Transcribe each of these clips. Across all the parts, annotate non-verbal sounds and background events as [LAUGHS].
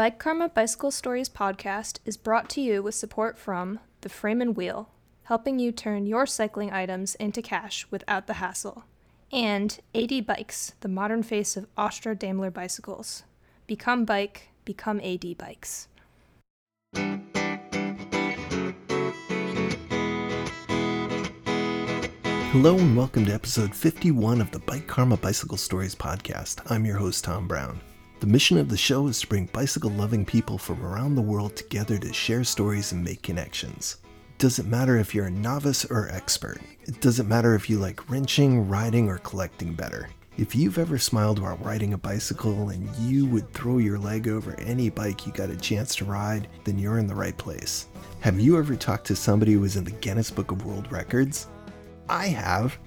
Bike Karma Bicycle Stories podcast is brought to you with support from the Frame and Wheel, helping you turn your cycling items into cash without the hassle, and AD Bikes, the modern face of Austro Daimler bicycles. Become bike, become AD Bikes. Hello and welcome to episode 51 of the Bike Karma Bicycle Stories podcast. I'm your host, Tom Brown. The mission of the show is to bring bicycle loving people from around the world together to share stories and make connections. It doesn't matter if you're a novice or expert. It doesn't matter if you like wrenching, riding, or collecting better. If you've ever smiled while riding a bicycle and you would throw your leg over any bike you got a chance to ride, then you're in the right place. Have you ever talked to somebody who was in the Guinness Book of World Records? I have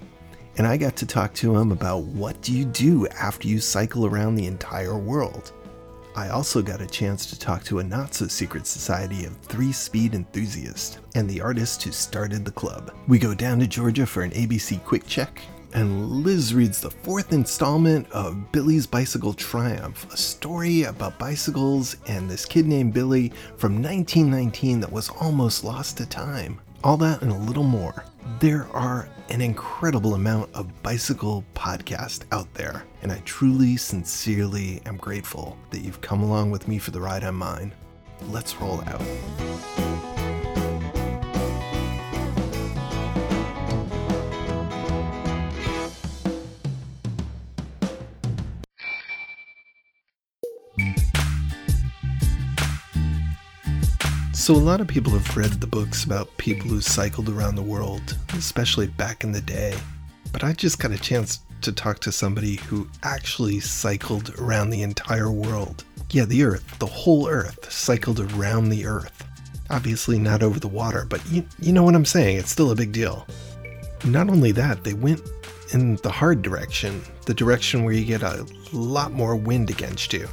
and I got to talk to him about what do you do after you cycle around the entire world. I also got a chance to talk to a not so secret society of three speed enthusiasts and the artist who started the club. We go down to Georgia for an ABC quick check, and Liz reads the fourth installment of Billy's Bicycle Triumph, a story about bicycles and this kid named Billy from 1919 that was almost lost to time. All that and a little more. There are an incredible amount of bicycle podcasts out there, and I truly, sincerely am grateful that you've come along with me for the ride on mine. Let's roll out. So, a lot of people have read the books about people who cycled around the world, especially back in the day. But I just got a chance to talk to somebody who actually cycled around the entire world. Yeah, the Earth, the whole Earth, cycled around the Earth. Obviously, not over the water, but you, you know what I'm saying, it's still a big deal. Not only that, they went in the hard direction, the direction where you get a lot more wind against you.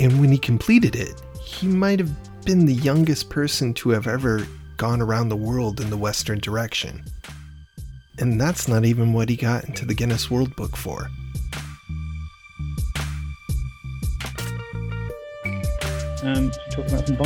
And when he completed it, he might have been the youngest person to have ever gone around the world in the western direction. And that's not even what he got into the Guinness World Book for. Um, to talk about some.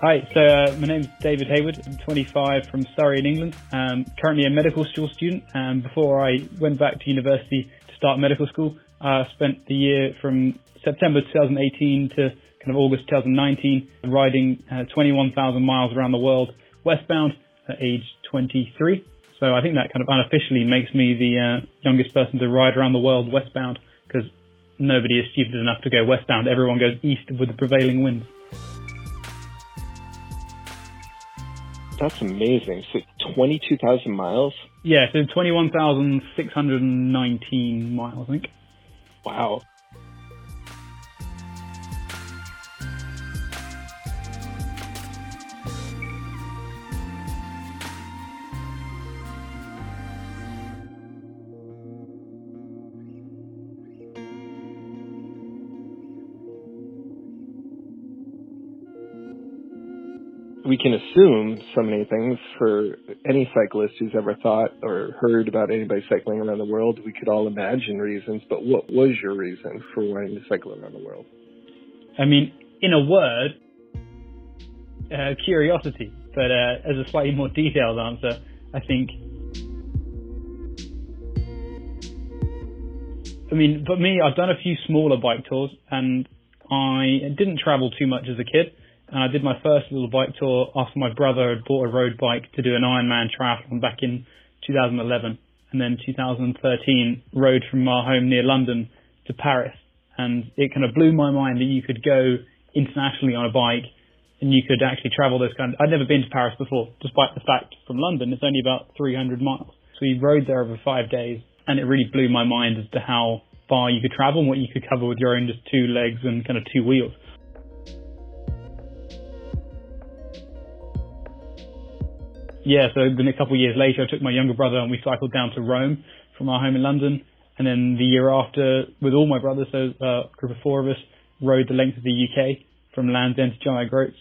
Hi, so uh, my name's David Haywood. I'm 25 from Surrey in England. Um, currently a medical school student. Um, before I went back to university to start medical school, I spent the year from September 2018 to kind of August 2019, riding uh, 21,000 miles around the world westbound at age 23. So I think that kind of unofficially makes me the uh, youngest person to ride around the world westbound because nobody is stupid enough to go westbound. Everyone goes east with the prevailing winds. That's amazing. So 22,000 miles? Yeah, so 21,619 miles, I think. Wow. We can assume so many things for any cyclist who's ever thought or heard about anybody cycling around the world. We could all imagine reasons, but what was your reason for wanting to cycle around the world? I mean, in a word, uh, curiosity. But uh, as a slightly more detailed answer, I think. I mean, but me, I've done a few smaller bike tours, and I didn't travel too much as a kid and I did my first little bike tour after my brother had bought a road bike to do an Ironman triathlon back in 2011. And then 2013, rode from our home near London to Paris. And it kind of blew my mind that you could go internationally on a bike and you could actually travel those kind of, I'd never been to Paris before, despite the fact from London it's only about 300 miles. So we rode there over five days and it really blew my mind as to how far you could travel and what you could cover with your own just two legs and kind of two wheels. Yeah, so then a couple of years later, I took my younger brother and we cycled down to Rome from our home in London. And then the year after, with all my brothers, so uh, a group of four of us, rode the length of the UK from Land's End to John O'Groats.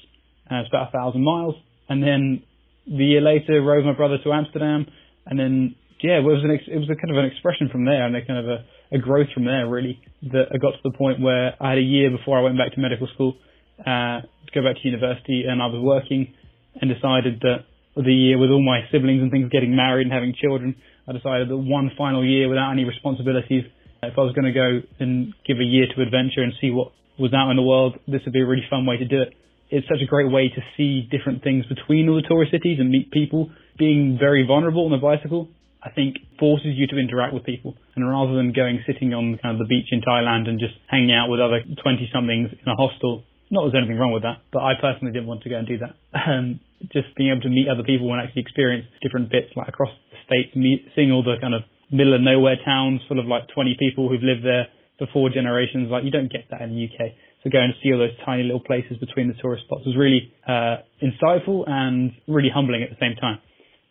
Uh, it's about a thousand miles. And then the year later, rode my brother to Amsterdam. And then, yeah, it was, an ex- it was a kind of an expression from there and a kind of a, a growth from there, really. that I got to the point where I had a year before I went back to medical school uh, to go back to university, and I was working and decided that the year with all my siblings and things getting married and having children, I decided that one final year without any responsibilities, if I was going to go and give a year to adventure and see what was out in the world, this would be a really fun way to do it. It's such a great way to see different things between all the tourist cities and meet people. Being very vulnerable on a bicycle, I think forces you to interact with people. And rather than going sitting on kind of the beach in Thailand and just hanging out with other 20 somethings in a hostel, not that there's anything wrong with that, but I personally didn't want to go and do that. Um, just being able to meet other people and actually experience different bits like across the states, meet, seeing all the kind of middle of nowhere towns full of like 20 people who've lived there for four generations. Like you don't get that in the UK. So going to see all those tiny little places between the tourist spots was really uh, insightful and really humbling at the same time.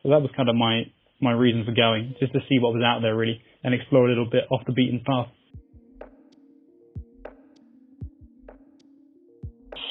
So that was kind of my my reason for going, just to see what was out there really and explore a little bit off the beaten path.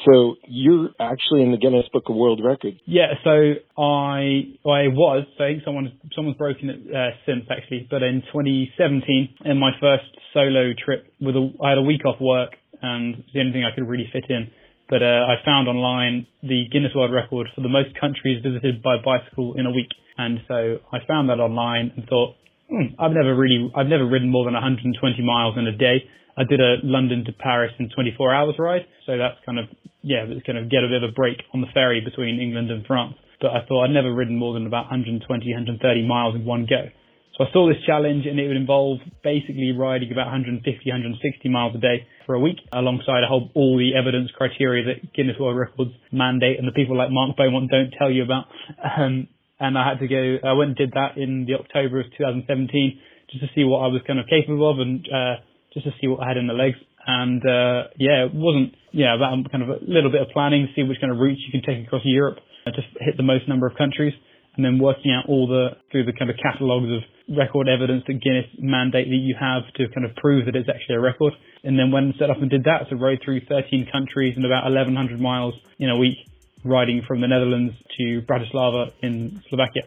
So you're actually in the Guinness Book of World Records. Yeah, so I I was. Think someone someone's broken it uh, since actually. But in 2017, in my first solo trip, with a, I had a week off work, and it's the only thing I could really fit in. But uh, I found online the Guinness World Record for the most countries visited by bicycle in a week, and so I found that online and thought, hmm, I've never really I've never ridden more than 120 miles in a day. I did a London to Paris in 24 hours ride, so that's kind of yeah, it's kind of get a bit of a break on the ferry between England and France. But I thought I'd never ridden more than about 120, 130 miles in one go. So I saw this challenge and it would involve basically riding about 150, 160 miles a day for a week alongside a whole, all the evidence criteria that Guinness World Records mandate and the people like Mark Beaumont don't tell you about. Um, and I had to go, I went and did that in the October of 2017 just to see what I was kind of capable of and, uh, just to see what I had in the legs. And, uh, yeah, it wasn't, yeah, about kind of a little bit of planning, to see which kind of routes you can take across Europe uh, to hit the most number of countries. And then working out all the, through the kind of catalogues of record evidence that Guinness mandate that you have to kind of prove that it's actually a record. And then went set up and did that. So rode through 13 countries and about 1100 miles in a week, riding from the Netherlands to Bratislava in Slovakia.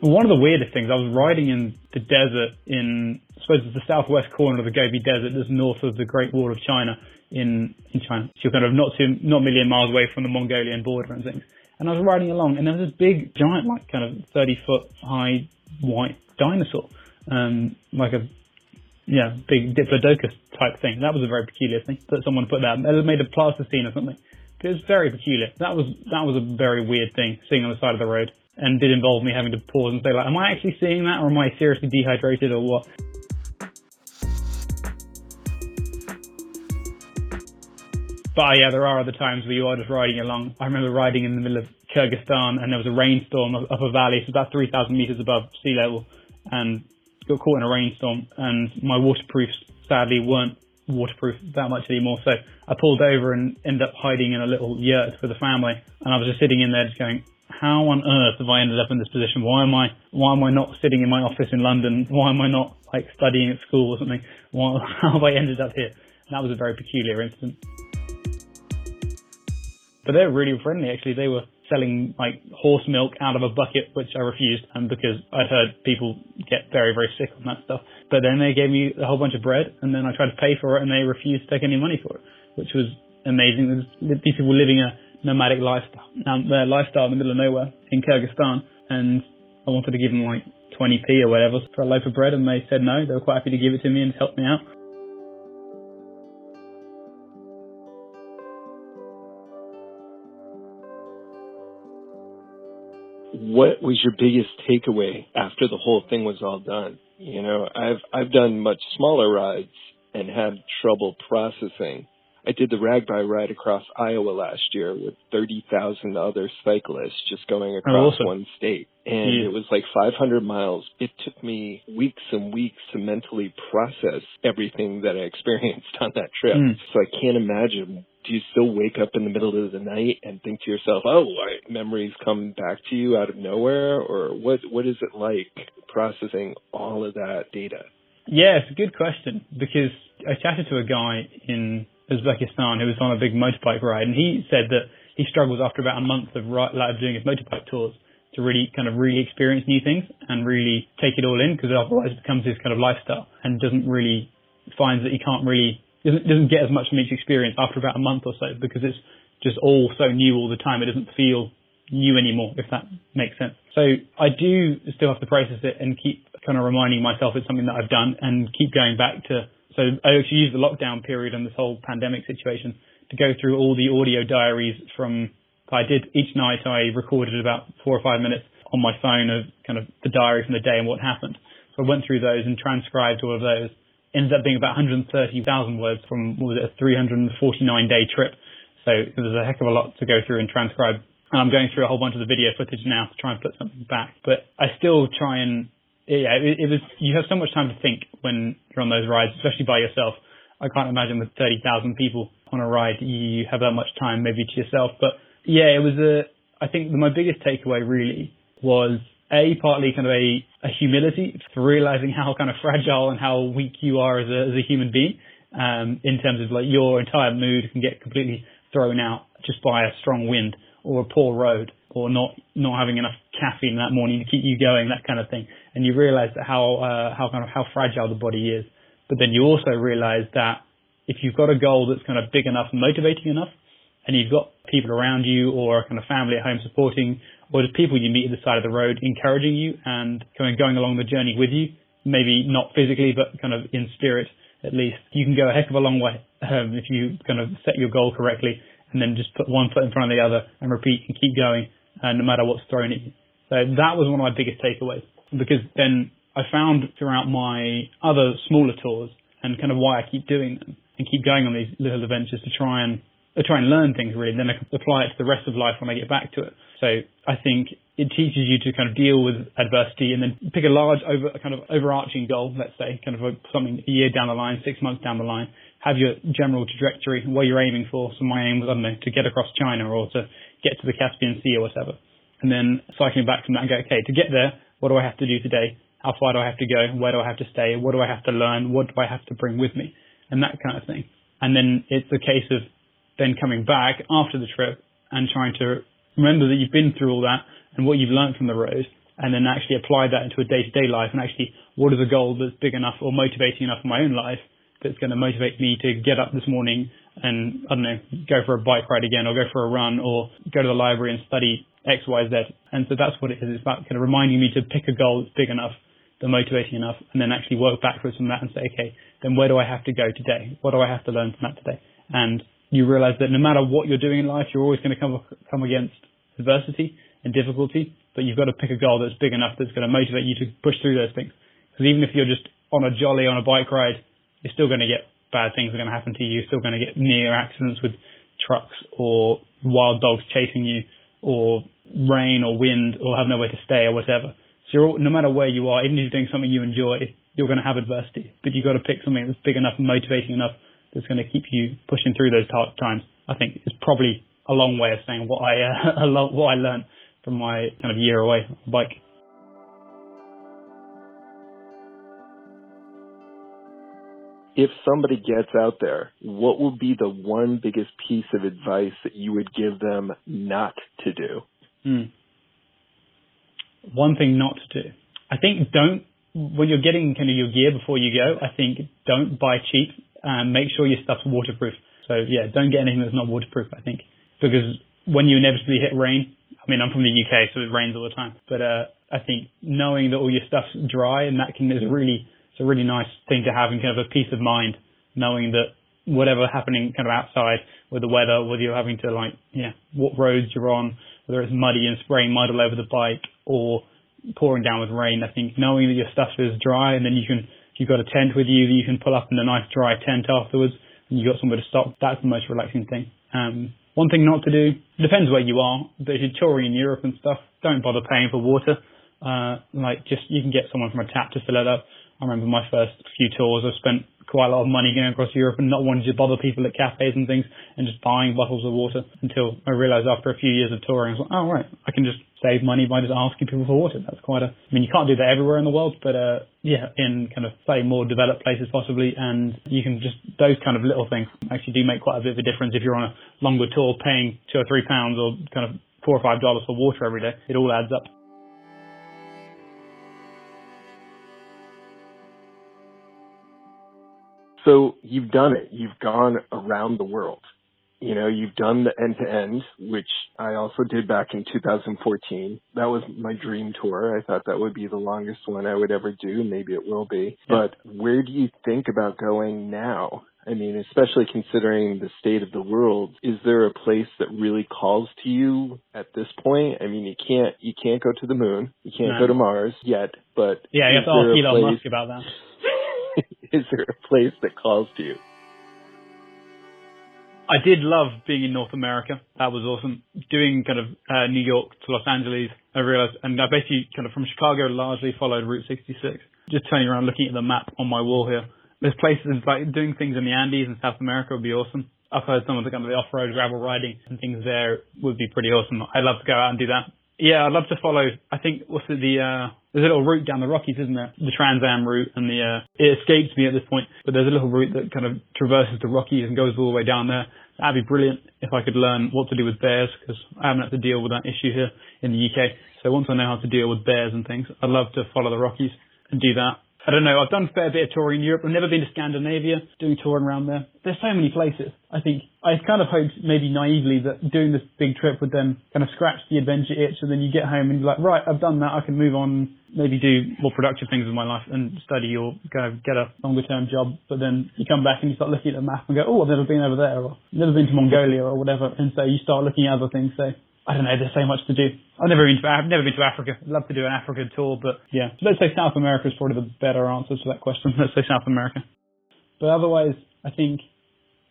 One of the weirdest things, I was riding in the desert in, I suppose it's the southwest corner of the Gobi Desert, that's north of the Great Wall of China in, in China. So you're kind of not too, not a million miles away from the Mongolian border and things. And I was riding along and there was this big, giant, like kind of 30 foot high white dinosaur. Um, like a, yeah, big Diplodocus type thing. That was a very peculiar thing that someone put that. It made of plasticine or something. It was very peculiar. That was, that was a very weird thing, seeing on the side of the road and did involve me having to pause and say like, am I actually seeing that or am I seriously dehydrated or what? But uh, yeah, there are other times where you are just riding along. I remember riding in the middle of Kyrgyzstan and there was a rainstorm up a valley, so about 3,000 meters above sea level, and got caught in a rainstorm. And my waterproofs sadly weren't waterproof that much anymore, so I pulled over and ended up hiding in a little yurt with the family. And I was just sitting in there, just going, how on earth have I ended up in this position? Why am I why am I not sitting in my office in London? Why am I not like studying at school or something? Why, [LAUGHS] how have I ended up here? And that was a very peculiar incident. But they were really friendly actually. They were selling like horse milk out of a bucket, which I refused, and because I'd heard people get very, very sick on that stuff. But then they gave me a whole bunch of bread, and then I tried to pay for it, and they refused to take any money for it, which was amazing. These people were living a nomadic lifestyle, their lifestyle in the middle of nowhere in Kyrgyzstan, and I wanted to give them like 20p or whatever for a loaf of bread, and they said no. They were quite happy to give it to me and help me out. What was your biggest takeaway after the whole thing was all done? You know, I've I've done much smaller rides and had trouble processing I did the RAGBRAI ride across Iowa last year with 30,000 other cyclists just going oh, across awesome. one state. And yeah. it was like 500 miles. It took me weeks and weeks to mentally process everything that I [LAUGHS] experienced on that trip. Mm. So I can't imagine. Do you still wake up in the middle of the night and think to yourself, "Oh, my memories come back to you out of nowhere," or what? What is it like processing all of that data? Yeah, it's a good question because I chatted to a guy in Uzbekistan who was on a big motorbike ride, and he said that he struggles after about a month of like doing his motorbike tours to really kind of really experience new things and really take it all in because otherwise it becomes this kind of lifestyle and doesn't really finds that he can't really doesn't, doesn't get as much from each experience after about a month or so because it's just all so new all the time. It doesn't feel new anymore, if that makes sense. So I do still have to process it and keep kind of reminding myself it's something that I've done and keep going back to. So I actually used the lockdown period and this whole pandemic situation to go through all the audio diaries from I did each night. I recorded about four or five minutes on my phone of kind of the diary from the day and what happened. So I went through those and transcribed all of those. Ended up being about 130,000 words from what was it a 349 day trip. So it was a heck of a lot to go through and transcribe. And I'm going through a whole bunch of the video footage now to try and put something back. But I still try and yeah, it, it was you have so much time to think when you're on those rides, especially by yourself. I can't imagine with 30,000 people on a ride you have that much time maybe to yourself. But yeah, it was a. I think my biggest takeaway really was a partly kind of a, a humility for realizing how kind of fragile and how weak you are as a, as a human being. Um, in terms of like your entire mood can get completely thrown out just by a strong wind or a poor road or not not having enough caffeine that morning to keep you going, that kind of thing. And you realize that how uh, how kind of how fragile the body is. But then you also realize that if you've got a goal that's kind of big enough motivating enough, and you've got people around you or kind of family at home supporting, or just people you meet at the side of the road encouraging you and kind of going along the journey with you, maybe not physically, but kind of in spirit at least, you can go a heck of a long way um, if you kind of set your goal correctly and then just put one foot in front of the other and repeat and keep going uh, no matter what's thrown at you. So that was one of my biggest takeaways because then I found throughout my other smaller tours and kind of why I keep doing them and keep going on these little adventures to try and to try and learn things really. Then I apply it to the rest of life when I get back to it. So I think it teaches you to kind of deal with adversity and then pick a large over kind of overarching goal, let's say, kind of a, something a year down the line, six months down the line. Have your general trajectory, what you're aiming for. So my aim was, I don't know, to get across China or to get to the Caspian Sea or whatever. And then cycling back from that and go, okay, to get there, what do I have to do today? How far do I have to go? Where do I have to stay? What do I have to learn? What do I have to bring with me? And that kind of thing. And then it's a case of then coming back after the trip and trying to remember that you've been through all that and what you've learned from the road and then actually apply that into a day-to-day life and actually what is a goal that's big enough or motivating enough in my own life that's going to motivate me to get up this morning and I don't know go for a bike ride again or go for a run or go to the library and study X Y Z and so that's what it is it's about kind of reminding me to pick a goal that's big enough that motivating enough and then actually work backwards from that and say okay then where do I have to go today what do I have to learn from that today and you realize that no matter what you're doing in life, you're always going to come come against adversity and difficulty. But you've got to pick a goal that's big enough that's going to motivate you to push through those things. Because even if you're just on a jolly on a bike ride, you're still going to get bad things are going to happen to you. You're still going to get near accidents with trucks or wild dogs chasing you, or rain or wind, or have nowhere to stay or whatever. So you're, no matter where you are, even if you're doing something you enjoy, you're going to have adversity. But you've got to pick something that's big enough and motivating enough that's going to keep you pushing through those tough times. I think is probably a long way of saying what I [LAUGHS] uh, what I learned from my kind of year away bike. If somebody gets out there, what would be the one biggest piece of advice that you would give them not to do? Hmm. One thing not to do. I think don't when you're getting kind of your gear before you go. I think don't buy cheap and make sure your stuff's waterproof. So yeah, don't get anything that's not waterproof. I think because when you inevitably hit rain, I mean I'm from the UK, so it rains all the time. But uh, I think knowing that all your stuff's dry and that can is really it's a really nice thing to have and kind of a peace of mind knowing that whatever happening kind of outside with the weather, whether you're having to like yeah what roads you're on, whether it's muddy and spraying mud all over the bike or pouring down with rain. I think knowing that your stuff is dry and then you can you've got a tent with you that you can pull up in a nice dry tent afterwards, and you've got somewhere to stop. That's the most relaxing thing. Um, one thing not to do, depends where you are, but if you're touring in Europe and stuff, don't bother paying for water. Uh, like just, you can get someone from a tap to fill it up. I remember my first few tours, I spent quite a lot of money going across Europe and not wanting to bother people at cafes and things and just buying bottles of water until I realized after a few years of touring, I was like, oh right, I can just save money by just asking people for water. That's quite a, I mean, you can't do that everywhere in the world, but, uh, yeah, in kind of slightly more developed places possibly. And you can just, those kind of little things actually do make quite a bit of a difference if you're on a longer tour paying two or three pounds or kind of four or five dollars for water every day. It all adds up. So you've done it. You've gone around the world. You know, you've done the end to end, which I also did back in 2014. That was my dream tour. I thought that would be the longest one I would ever do. Maybe it will be. But where do you think about going now? I mean, especially considering the state of the world, is there a place that really calls to you at this point? I mean, you can't you can't go to the moon, you can't No. go to Mars yet, but Yeah, you is have to ask Elon place- Musk about that. [LAUGHS] is there a place that calls to you? I did love being in North America. That was awesome. Doing kind of uh, New York to Los Angeles, I realized, and I basically kind of from Chicago largely followed Route 66. Just turning around looking at the map on my wall here. There's places like doing things in the Andes in South America would be awesome. I've heard some of the kind of the off-road gravel riding and things there would be pretty awesome. I'd love to go out and do that. Yeah, I'd love to follow. I think what's the uh, there's a little route down the Rockies, isn't there? The Trans Am route, and the uh, it escapes me at this point, but there's a little route that kind of traverses the Rockies and goes all the way down there. That'd be brilliant if I could learn what to do with bears because I haven't had to deal with that issue here in the UK. So once I know how to deal with bears and things, I'd love to follow the Rockies and do that. I don't know. I've done a fair bit of touring in Europe. I've never been to Scandinavia, doing touring around there. There's so many places. I think I kind of hoped maybe naively that doing this big trip would then kind of scratch the adventure itch and then you get home and you're like, right, I've done that. I can move on, maybe do more productive things in my life and study or go get a longer term job. But then you come back and you start looking at the map and go, oh, I've never been over there or never been to Mongolia or whatever. And so you start looking at other things. So I don't know. There's so much to do. I've never been to I've never been to Africa. I'd love to do an Africa tour, but yeah, let's say South America is probably the better answer to that question. [LAUGHS] Let's say South America. But otherwise, I think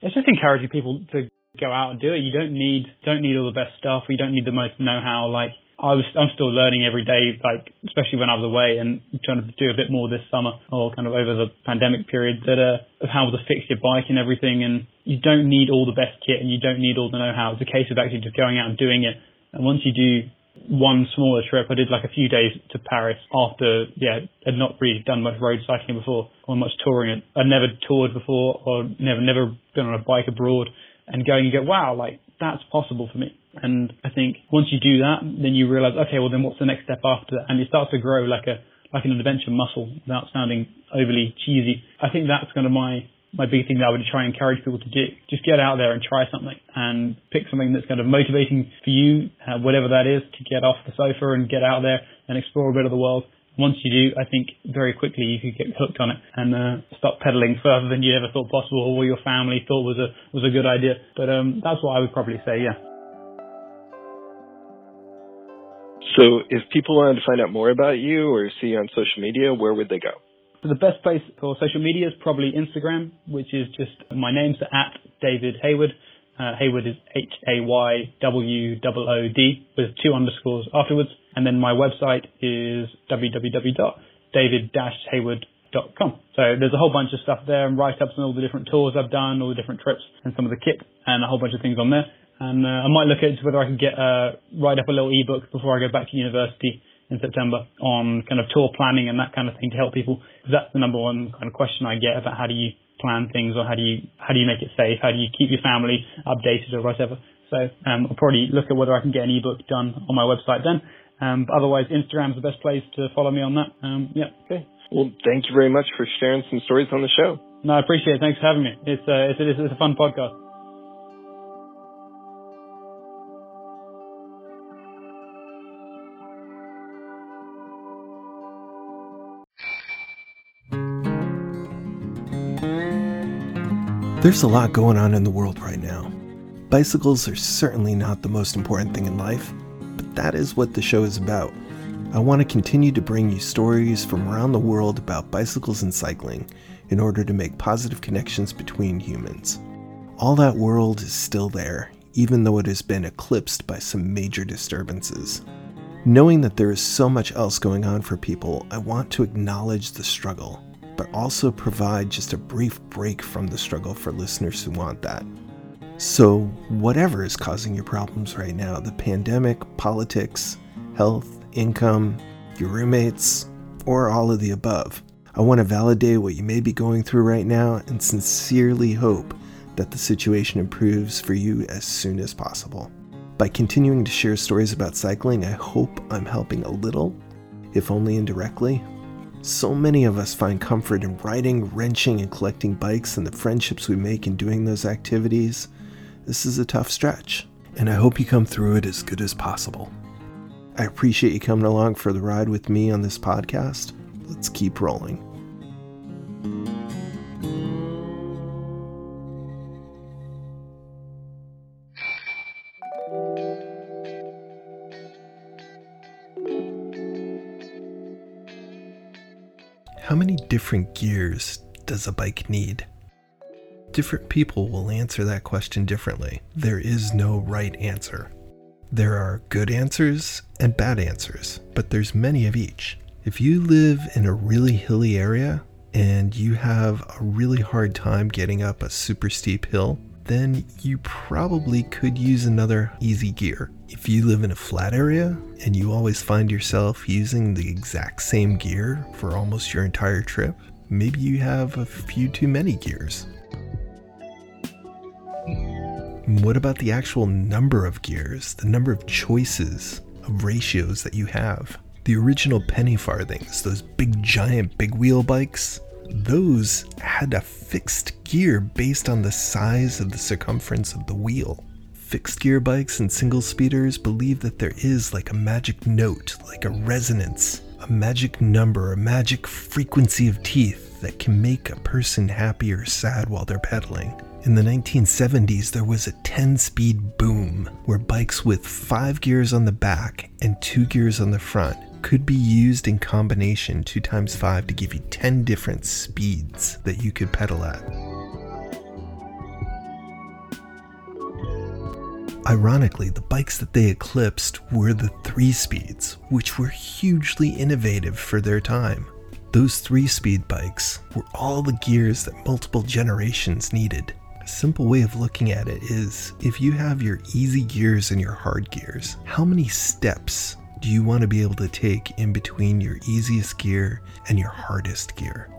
it's just encouraging people to go out and do it. You don't need don't need all the best stuff. You don't need the most know-how. Like I was, I'm still learning every day. Like especially when I was away and trying to do a bit more this summer or kind of over the pandemic period that uh, of how to fix your bike and everything. And you don't need all the best kit and you don't need all the know-how. It's a case of actually just going out and doing it. And once you do one smaller trip. I did like a few days to Paris after, yeah, had not really done much road cycling before or much touring. I'd never toured before or never, never been on a bike abroad and going and go, wow, like that's possible for me. And I think once you do that, then you realize, okay, well then what's the next step after? And it starts to grow like a, like an adventure muscle without sounding overly cheesy. I think that's kind of my, my big thing that I would try and encourage people to do. Just get out there and try something and pick something that's kind of motivating for you, uh, whatever that is, to get off the sofa and get out there and explore a bit of the world. Once you do, I think very quickly you could get hooked on it and uh, start pedaling further than you ever thought possible or your family thought was a was a good idea. But um, that's what I would probably say. Yeah. So if people wanted to find out more about you or see you on social media, where would they go? So the best place for social media is probably Instagram, which is just my name, so at David Haywood. Uh, Haywood is H-A-Y-W-O-O-D with two underscores afterwards. And then my website is www.david-haywood.com. So there's a whole bunch of stuff there and write-ups on all the different tours I've done, all the different trips and some of the kit and a whole bunch of things on there. And uh, I might look at whether I can get uh, write up a little ebook before I go back to university in September on kind of tour planning and that kind of thing to help people. Because that's the number one kind of question I get about how do you plan things or how do you how do you make it safe? How do you keep your family updated or whatever? So um, I'll probably look at whether I can get an ebook done on my website then. Um, but otherwise, Instagram's the best place to follow me on that. Um, yeah, okay. Well, thank you very much for sharing some stories on the show. No, I appreciate it. Thanks for having me. It's uh, it's, it's, it's a fun podcast. There's a lot going on in the world right now. Bicycles are certainly not the most important thing in life, but that is what the show is about. I want to continue to bring you stories from around the world about bicycles and cycling in order to make positive connections between humans. All that world is still there, even though it has been eclipsed by some major disturbances. Knowing that there is so much else going on for people, I want to acknowledge the struggle, but also provide just a brief break from the struggle for listeners who want that. So, whatever is causing your problems right now the pandemic, politics, health, income, your roommates, or all of the above I want to validate what you may be going through right now and sincerely hope that the situation improves for you as soon as possible. By continuing to share stories about cycling, I hope I'm helping a little, if only indirectly. So many of us find comfort in riding, wrenching, and collecting bikes and the friendships we make in doing those activities. This is a tough stretch, and I hope you come through it as good as possible. I appreciate you coming along for the ride with me on this podcast. Let's keep rolling. How many different gears does a bike need? Different people will answer that question differently. There is no right answer. There are good answers and bad answers, but there's many of each. If you live in a really hilly area and you have a really hard time getting up a super steep hill, then you probably could use another easy gear. If you live in a flat area and you always find yourself using the exact same gear for almost your entire trip, maybe you have a few too many gears. What about the actual number of gears, the number of choices of ratios that you have? The original penny farthings, those big giant big wheel bikes, those had a fixed gear based on the size of the circumference of the wheel. Fixed gear bikes and single speeders believe that there is like a magic note, like a resonance, a magic number, a magic frequency of teeth that can make a person happy or sad while they're pedaling. In the 1970s, there was a 10 speed boom where bikes with 5 gears on the back and 2 gears on the front could be used in combination 2 times 5 to give you 10 different speeds that you could pedal at. Ironically, the bikes that they eclipsed were the 3 speeds, which were hugely innovative for their time. Those 3 speed bikes were all the gears that multiple generations needed. A simple way of looking at it is if you have your easy gears and your hard gears, how many steps do you want to be able to take in between your easiest gear and your hardest gear?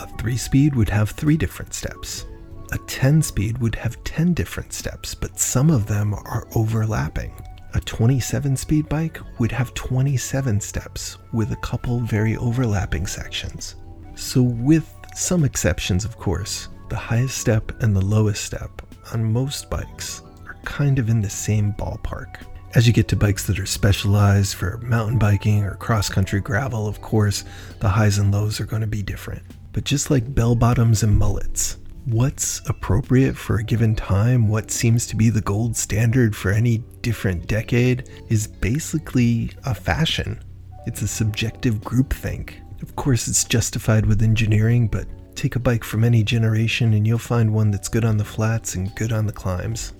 A 3 speed would have 3 different steps. A 10 speed would have 10 different steps, but some of them are overlapping. A 27 speed bike would have 27 steps with a couple very overlapping sections. So, with some exceptions, of course, the highest step and the lowest step on most bikes are kind of in the same ballpark. As you get to bikes that are specialized for mountain biking or cross country gravel, of course, the highs and lows are going to be different. But just like bell bottoms and mullets, what's appropriate for a given time, what seems to be the gold standard for any different decade, is basically a fashion. It's a subjective groupthink. Of course, it's justified with engineering, but take a bike from any generation and you'll find one that's good on the flats and good on the climbs.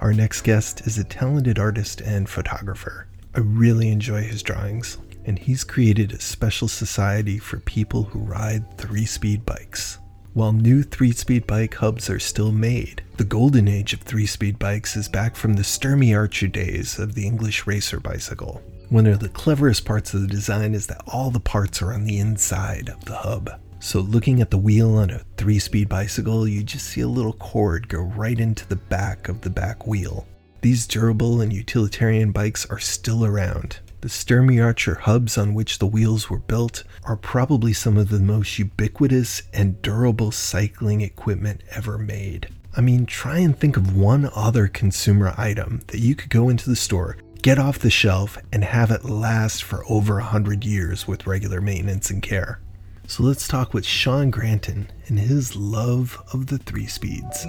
Our next guest is a talented artist and photographer. I really enjoy his drawings, and he's created a special society for people who ride three speed bikes. While new three speed bike hubs are still made, the golden age of three speed bikes is back from the Sturmey Archer days of the English racer bicycle. One of the cleverest parts of the design is that all the parts are on the inside of the hub. So, looking at the wheel on a three speed bicycle, you just see a little cord go right into the back of the back wheel. These durable and utilitarian bikes are still around. The Sturmey Archer hubs on which the wheels were built are probably some of the most ubiquitous and durable cycling equipment ever made. I mean, try and think of one other consumer item that you could go into the store, get off the shelf, and have it last for over a hundred years with regular maintenance and care. So let's talk with Shawn Granton and his love of the three speeds.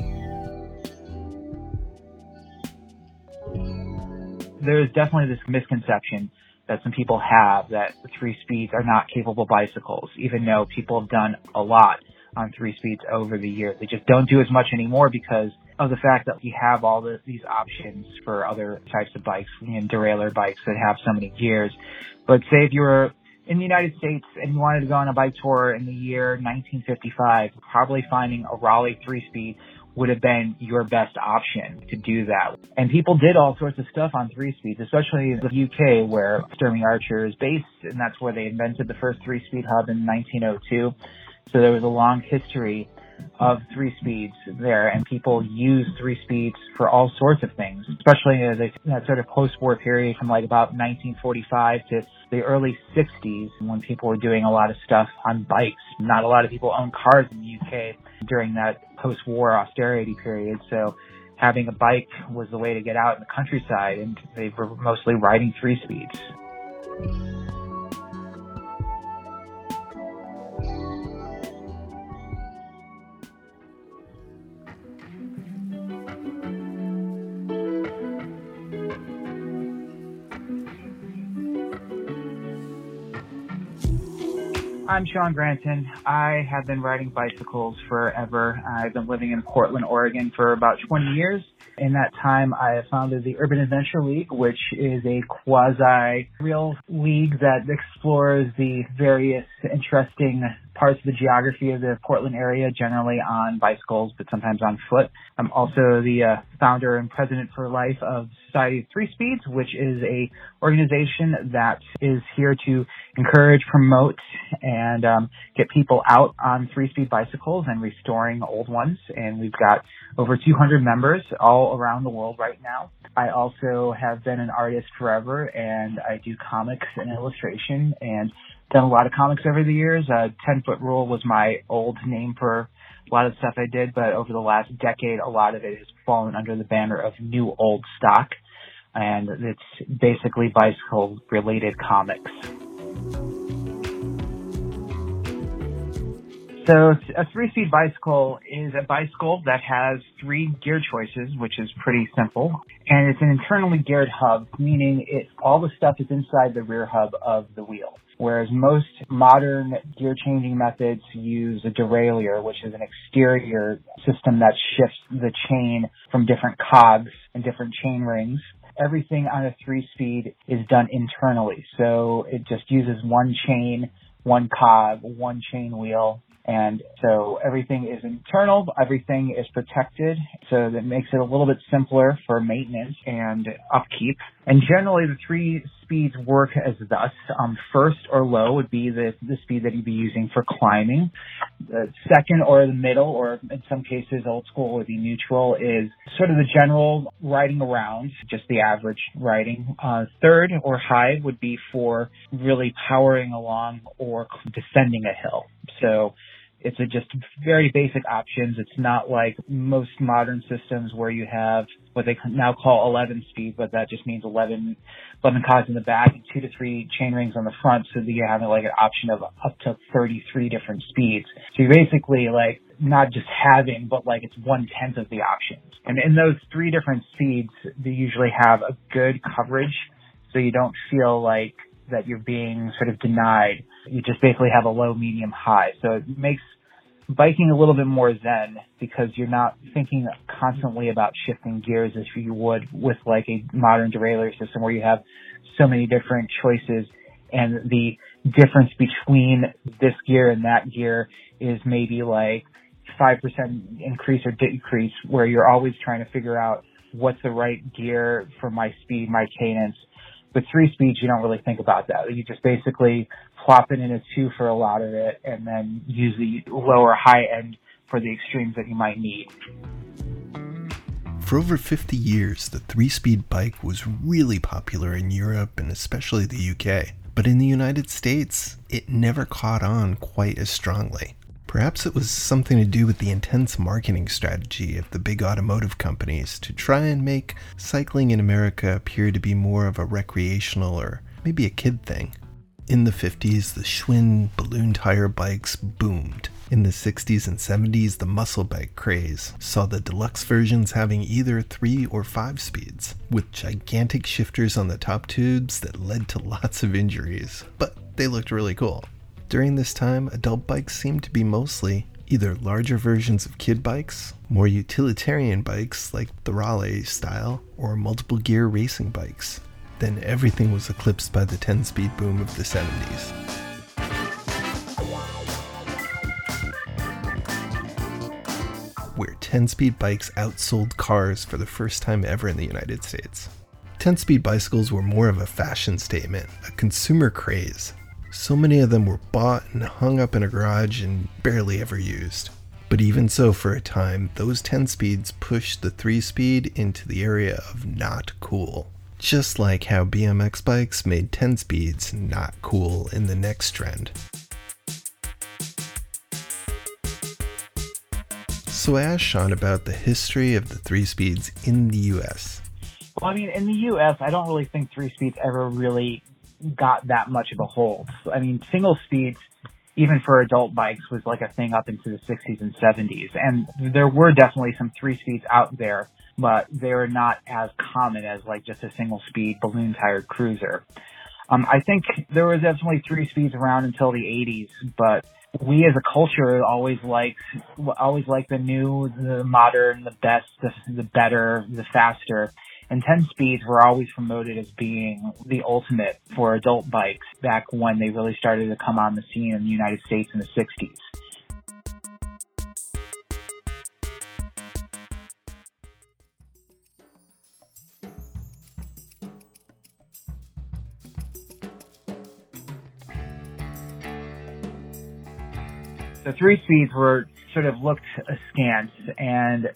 There's definitely this misconception that some people have that three speeds are not capable bicycles, even though people have done a lot on three speeds over the years. They just don't do as much anymore because of the fact that we have all the, these options for other types of bikes and derailleur bikes that have so many gears. But say if you were in the United States and you wanted to go on a bike tour in the year 1955, probably finding a Raleigh three speed would have been your best option to do that. And people did all sorts of stuff on three speeds, especially in the UK where Sturmey Archer is based and that's where they invented the first three speed hub in 1902. So there was a long history of three speeds there and people use three speeds for all sorts of things, especially in the, that sort of post-war period from like about 1945 to the early 60s when people were doing a lot of stuff on bikes. Not a lot of people own cars in the UK during that post-war austerity period. So having a bike was the way to get out in the countryside and they were mostly riding three speeds. I'm Shawn Granton. I have been riding bicycles forever. I've been living in Portland, Oregon for about 20 years. In that time, I founded the Urban Adventure League, which is a quasi real league that explores the various interesting parts of the geography of the Portland area, generally on bicycles, but sometimes on foot. I'm also the uh, founder and president for life of Society of Three Speeds, which is a organization that is here to encourage, promote, and um, get people out on three-speed bicycles and restoring old ones. And we've got over 200 members all around the world right now. I also have been an artist forever, and I do comics and illustration, and done a lot of comics over the years. Uh, 10 Foot Rule was my old name for a lot of stuff I did, but over the last decade, a lot of it has fallen under the banner of New Old Stock, and it's basically bicycle related comics. So a three-speed bicycle is a bicycle that has three gear choices, which is pretty simple. And it's an internally geared hub, meaning it, all the stuff is inside the rear hub of the wheel. Whereas most modern gear changing methods use a derailleur, which is an exterior system that shifts the chain from different cogs and different chain rings everything on a three speed is done internally. So it just uses one chain, one cog, one chain wheel, and so everything is internal, everything is protected, so that makes it a little bit simpler for maintenance and upkeep. And generally the three speeds work as thus. Um, first or low would be the, the speed that you'd be using for climbing. The second or the middle, or in some cases old school would be neutral, is sort of the general riding around, just the average riding. Uh, third or high would be for really powering along or descending a hill. So it's just very basic options. It's not like most modern systems where you have what they now call 11 speed, but that just means 11, 11 cogs in the back and two to three chain rings on the front. So that you have like an option of up to 33 different speeds. So you're basically like not just having, but like it's one tenth of the options. And in those three different speeds, they usually have a good coverage. So you don't feel like that you're being sort of denied. You just basically have a low, medium, high. So it makes biking a little bit more zen because you're not thinking constantly about shifting gears as you would with like a modern derailleur system where you have so many different choices and the difference between this gear and that gear is maybe like 5% increase or decrease where you're always trying to figure out what's the right gear for my speed, my cadence, with three speeds, you don't really think about that. You just basically plop it in a two for a lot of it and then use the lower high end for the extremes that you might need. For over 50 years, the three speed bike was really popular in Europe and especially the UK. But in the United States, it never caught on quite as strongly. Perhaps it was something to do with the intense marketing strategy of the big automotive companies to try and make cycling in America appear to be more of a recreational or maybe a kid thing. In the 50s, the Schwinn balloon tire bikes boomed. In the 60s and 70s, the muscle bike craze saw the deluxe versions having either 3 or 5 speeds, with gigantic shifters on the top tubes that led to lots of injuries, but they looked really cool. During this time, adult bikes seemed to be mostly either larger versions of kid bikes, more utilitarian bikes like the Raleigh style, or multiple gear racing bikes. Then everything was eclipsed by the 10 speed boom of the 70s. Where 10 speed bikes outsold cars for the first time ever in the United States. 10 speed bicycles were more of a fashion statement, a consumer craze, so many of them were bought and hung up in a garage and barely ever used. But even so, for a time, those 10 speeds pushed the 3 speed into the area of not cool. Just like how BMX bikes made 10 speeds not cool in the next trend. So I asked Shawn about the history of the 3 speeds in the US. Well, I mean, in the U.S., I don't really think three speeds ever really got that much of a hold. I mean, single speeds even for adult bikes was like a thing up into the 60s and 70s. And there were definitely some three speeds out there, but they were not as common as like just a single speed balloon tired cruiser. Um, I think there was definitely three speeds around until the 80s, but we as a culture always liked always like the new, the modern, the best, the, the better, the faster. And 10 speeds were always promoted as being the ultimate for adult bikes back when they really started to come on the scene in the United States in the 60s. The three speeds were sort of looked askance and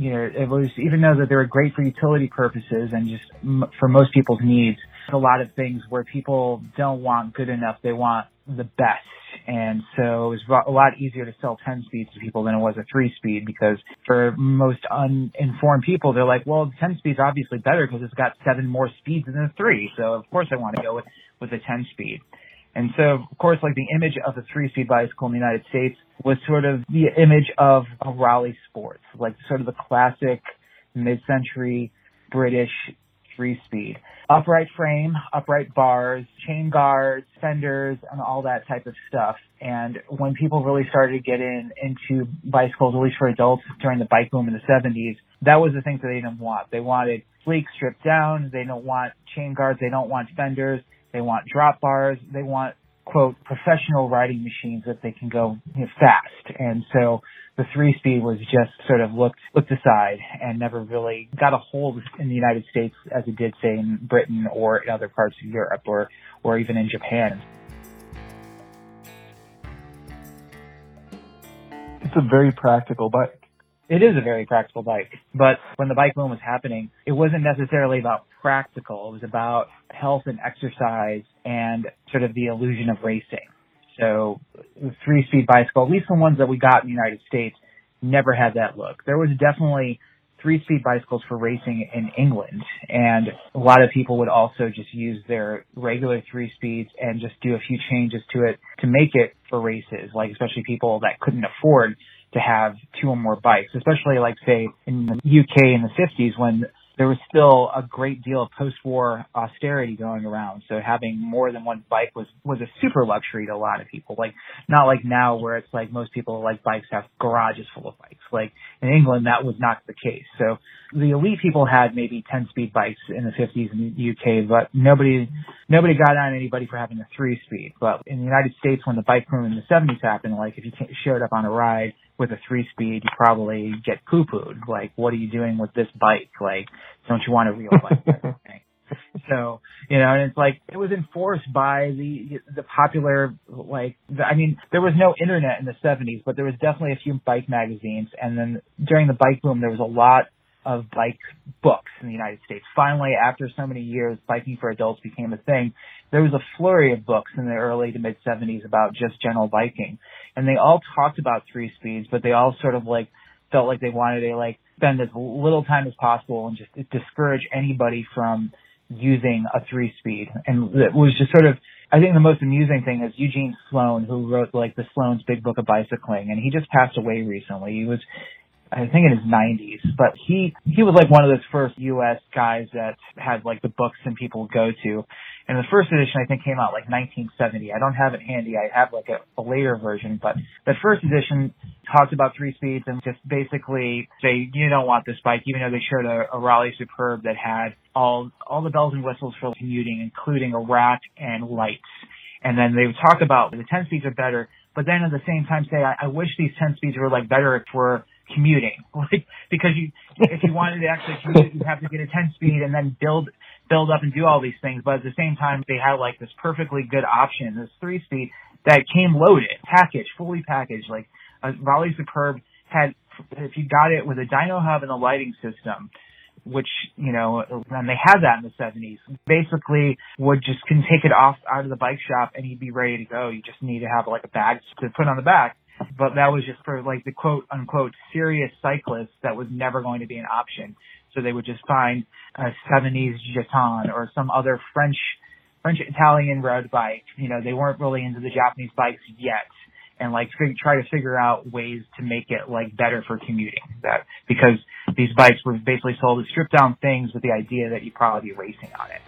you know, it was even though that they were great for utility purposes and just m- for most people's needs. A lot of things where people don't want good enough, they want the best. And so it was a lot easier to sell 10 speeds to people than it was a 3 speed because for most uninformed people, they're like, well, the 10 speed's obviously better because it's got seven more speeds than the 3. So of course I want to go with, with the 10 speed. And so, of course, like the image of the three-speed bicycle in the United States was sort of the image of a Raleigh Sports, like sort of the classic mid-century British three-speed. Upright frame, upright bars, chain guards, fenders, and all that type of stuff. And when people really started to get in into bicycles, at least for adults during the bike boom in the 70s, that was the things that they didn't want. They wanted sleek, stripped down. They don't want chain guards. They don't want fenders. They want drop bars. They want quote professional riding machines that they can go you know, fast. And so the three speed was just sort of looked looked aside and never really got a hold in the United States as it did say in Britain or in other parts of Europe or or even in Japan. It's a very practical bike. It is a very practical bike. But when the bike boom was happening, it wasn't necessarily about practical. It was about health and exercise and sort of the illusion of racing. So the three speed bicycle, at least the ones that we got in the United States, never had that look. There was definitely three speed bicycles for racing in England and a lot of people would also just use their regular three speeds and just do a few changes to it to make it for races, like especially people that couldn't afford to have two or more bikes, especially like say in the UK in the 50s when there was still a great deal of post-war austerity going around. So having more than one bike was was a super luxury to a lot of people. Like not like now where it's like most people like bikes have garages full of bikes. Like in England that was not the case. So the elite people had maybe 10 speed bikes in the 50s in the UK, but nobody nobody got on anybody for having a 3 speed. But in the United States when the bike boom in the 70s happened, like if you showed up on a ride with a three speed, you probably get poo pooed. Like, what are you doing with this bike? Like, don't you want a real bike? [LAUGHS] so, you know, and it's like, it was enforced by the, the popular, like, the, I mean, there was no internet in the 70s, but there was definitely a few bike magazines. And then during the bike boom, there was a lot of bike books in the United States. Finally, after so many years, biking for adults became a thing. There was a flurry of books in the early to mid 70s about just general biking. And they all talked about three speeds, but they all sort of like felt like they wanted to like spend as little time as possible and just discourage anybody from using a three speed. And it was just sort of, I think the most amusing thing is Eugene Sloane, who wrote like the Sloane's Big Book of Bicycling, and he just passed away recently. He was I think in his 90s, but he he was like one of those first U.S. guys that had like the books and people would go to. And the first edition I think came out like 1970. I don't have it handy. I have like a, a later version, but the first edition talked about three speeds and just basically say you don't want this bike, even though they showed a, a Raleigh Superb that had all all the bells and whistles for commuting, including a rack and lights. And then they would talk about the 10 speeds are better, but then at the same time say, I, I wish these 10 speeds were like better for commuting. [LAUGHS] Like because you if you wanted to actually commute, you have to get a 10 speed and then build build up and do all these things. But at the same time, they had like this perfectly good option, this three speed that came loaded, packaged, fully packaged. Like a Raleigh Superb had, if you got it with a dyno hub and a lighting system, which, you know, and they had that in the 70s, basically would just can take it off out of the bike shop and you'd be ready to go. You just need to have like a bag to put on the back. But that was just for like the quote unquote serious cyclists that was never going to be an option. So they would just find a 70s Gitane or some other French, French Italian road bike. You know, they weren't really into the Japanese bikes yet and like fig- try to figure out ways to make it like better for commuting. That because these bikes were basically sold as stripped down things with the idea that you'd probably be racing on it.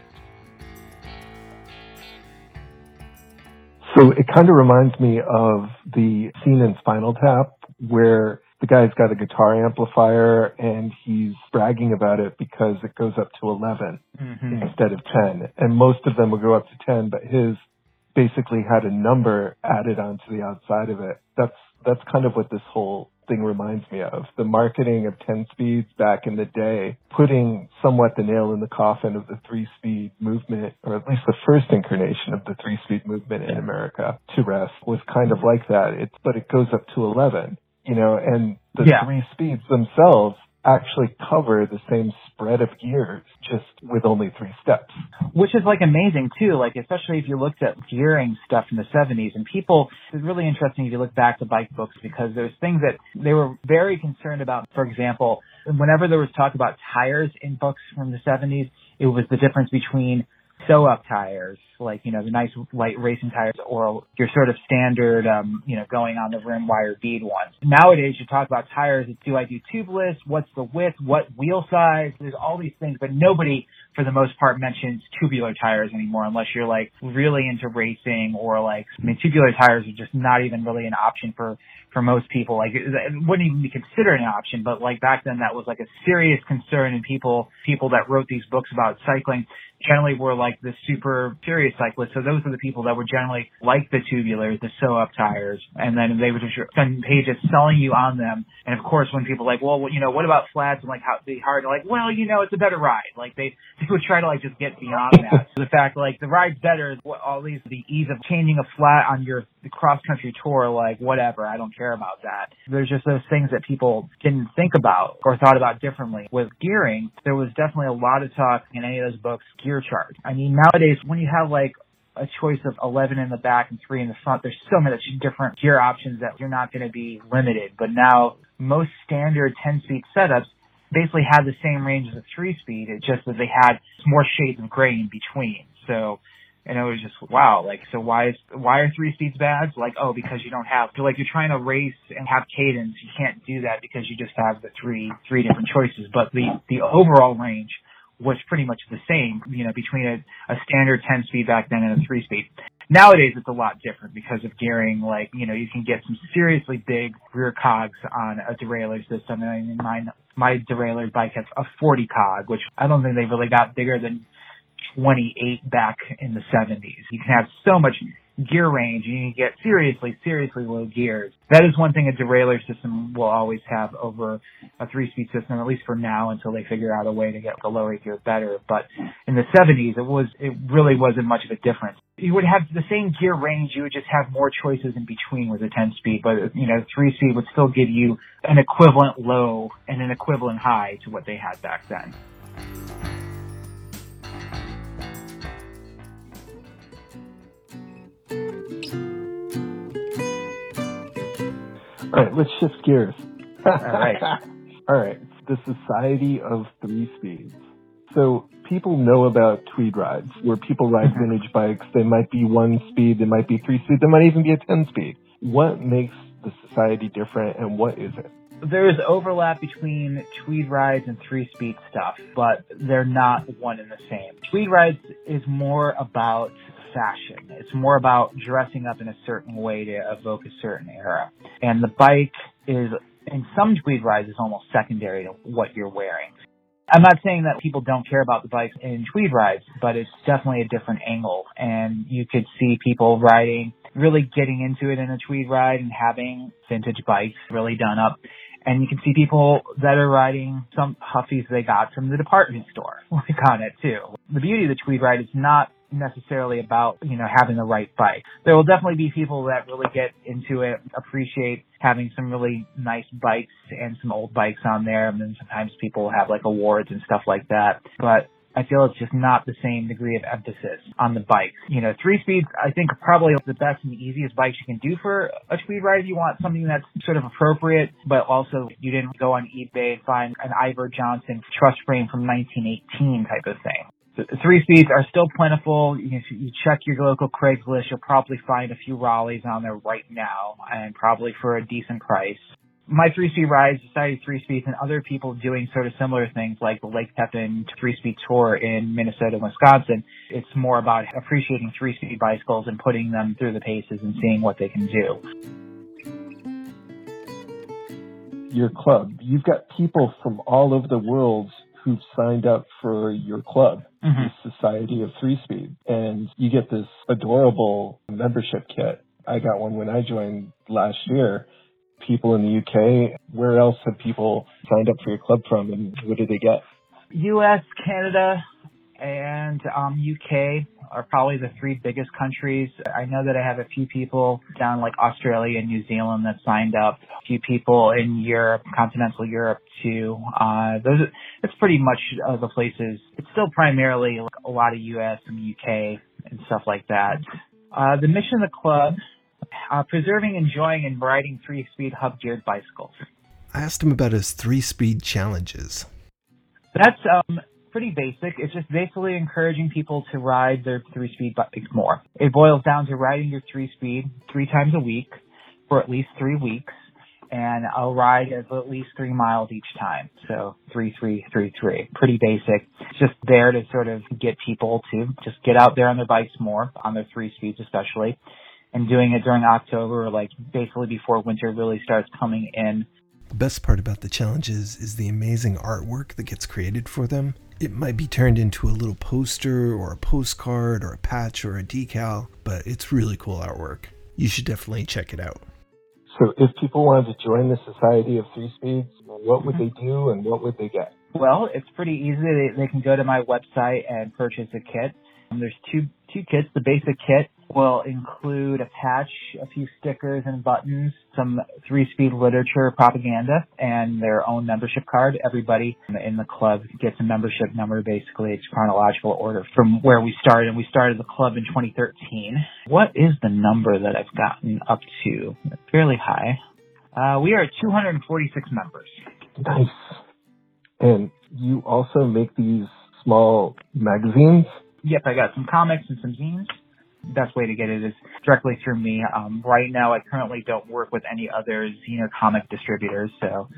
So it kind of reminds me of the scene in Spinal Tap where the guy's got a guitar amplifier and he's bragging about it because it goes up to 11 mm-hmm. instead of 10. And most of them will go up to 10, but his basically had a number added onto the outside of it. That's that's kind of what this whole thing reminds me of. The marketing of 10 speeds back in the day, putting somewhat the nail in the coffin of the three speed movement, or at least the first incarnation of the three speed movement in America to rest was kind of like that. It's, but it goes up to 11, you know, and the yeah. three speeds themselves actually cover the same spread of gears just with only three steps. Which is like amazing too, like especially if you looked at gearing stuff in the 70s and people, it's really interesting if you look back to bike books because there's things that they were very concerned about. For example, whenever there was talk about tires in books from the 70s, it was the difference between sew up tires, like, you know, the nice light racing tires or your sort of standard, um, you know, going on the rim wire bead ones. Nowadays you talk about tires. Do I do tubeless? What's the width? What wheel size? There's all these things, but nobody for the most part mentions tubular tires anymore unless you're like really into racing or like, I mean, tubular tires are just not even really an option for, for most people. Like it, wouldn't even be considered an option, but like back then that was like a serious concern and people, people that wrote these books about cycling generally were like the super serious cyclists. So those are the people that were generally like the tubulars, the sew up tires, and then they would just spend pages selling you on them. And of course, when people like, well, you know, what about flats and like how they hard? Like, well, you know, it's a better ride. Like they [LAUGHS] they would try to like just get beyond that. So the fact like the ride's better. What all these the ease of changing a flat on your cross country tour, like whatever. I don't care about that. There's just those things that people didn't think about or thought about differently. With gearing, there was definitely a lot of talk in any of those books. Gear chart. I mean, nowadays when you have like a choice of 11 in the back and three in the front, there's so many different gear options that you're not going to be limited. But now most standard 10 speed setups basically have the same range as a three speed. It's just that they had more shades of gray in between. So, and it was just wow, like so why is why are three speeds bad? Like oh because you don't have like you're trying to race and have cadence, you can't do that because you just have the three three different choices. But the the overall range was pretty much the same, you know, between a, a standard 10 speed back then and a 3 speed. Nowadays it's a lot different because of gearing, like, you know, you can get some seriously big rear cogs on a derailleur system. And I mean, my, my derailleur bike has a 40 cog, which I don't think they really got bigger than 28 back in the 70s. You can have so much gear range and you can get seriously, seriously low gears. That is one thing a derailleur system will always have over a three-speed system, at least for now until they figure out a way to get the lower gear better. But in the 70s, it was, it really wasn't much of a difference. You would have the same gear range, you would just have more choices in between with a 10 speed, but you know, 3 speed would still give you an equivalent low and an equivalent high to what they had back then. All right, let's shift gears. All right. [LAUGHS] All right. The Society of Three Speeds. So people know about tweed rides where people ride mm-hmm. vintage bikes. They might be one speed, they might be three speed, they might even be a 10 speed. What makes the society different and what is it? There is overlap between tweed rides and three speed stuff, but they're not one and the same. Tweed rides is more about fashion. It's more about dressing up in a certain way to evoke a certain era. And the bike is, in some tweed rides, is almost secondary to what you're wearing. I'm not saying that people don't care about the bikes in tweed rides, but it's definitely a different angle. And you could see people riding, really getting into it in a tweed ride and having vintage bikes really done up. And you can see people that are riding some huffies they got from the department store, [LAUGHS] like on it too. The beauty of the tweed ride is not necessarily about, you know, having the right bike. There will definitely be people that really get into it, appreciate having some really nice bikes and some old bikes on there. And then sometimes people have like awards and stuff like that. But I feel it's just not the same degree of emphasis on the bike. You know, three speeds, I think are probably the best and easiest bikes you can do for a tweed ride if you want something that's sort of appropriate, but also you didn't go on eBay and find an Iver Johnson truss frame from 1918 type of thing. Three speeds are still plentiful. You, you check your local Craigslist, you'll probably find a few Raleighs on there right now and probably for a decent price my three speed rides, Society Three Speeds, and other people doing sort of similar things like the Lake Pepin Three Speed Tour in Minnesota and Wisconsin. It's more about appreciating three speed bicycles and putting them through the paces and seeing what they can do. Your club, you've got people from all over the world who've signed up for your club, mm-hmm. the Society of Three Speed, and you get this adorable membership kit. I got one when I joined last year people in the UK. Where else have people signed up for your club from and what do they get? US, Canada, and um, UK are probably the three biggest countries. I know that I have a few people down like Australia and New Zealand that signed up. A few people in Europe, continental Europe too. Uh, those, it's pretty much uh, the places. It's still primarily like a lot of US and UK and stuff like that. Uh, the mission of the club uh, preserving, enjoying, and riding three-speed hub-geared bicycles. I asked him about his three-speed challenges. That's um, pretty basic. It's just basically encouraging people to ride their three-speed bikes more. It boils down to riding your three-speed three times a week for at least three weeks, and I'll ride at least three miles each time. So three, three, three, three. Pretty basic. Just there to sort of get people to just get out there on their bikes more, on their three speeds especially, and doing it during October, like basically before winter really starts coming in. The best part about the challenges is the amazing artwork that gets created for them. It might be turned into a little poster or a postcard or a patch or a decal, but it's really cool artwork. You should definitely check it out. So, if people wanted to join the Society of Three Speeds, what would they do and what would they get? Well, it's pretty easy. They, they can go to my website and purchase a kit. Um, there's two two kits. The basic kit will include a patch, a few stickers and buttons, some three-speed literature propaganda, and their own membership card. Everybody in the club gets a membership number. Basically, it's chronological order from where we started. And we started the club in 2013. What is the number that I've gotten up to? Fairly high. Uh, we are at 246 members. Nice. And you also make these small magazines? Yep, I got some comics and some zines best way to get it is directly through me. Um, right now, I currently don't work with any other zine comic distributors, so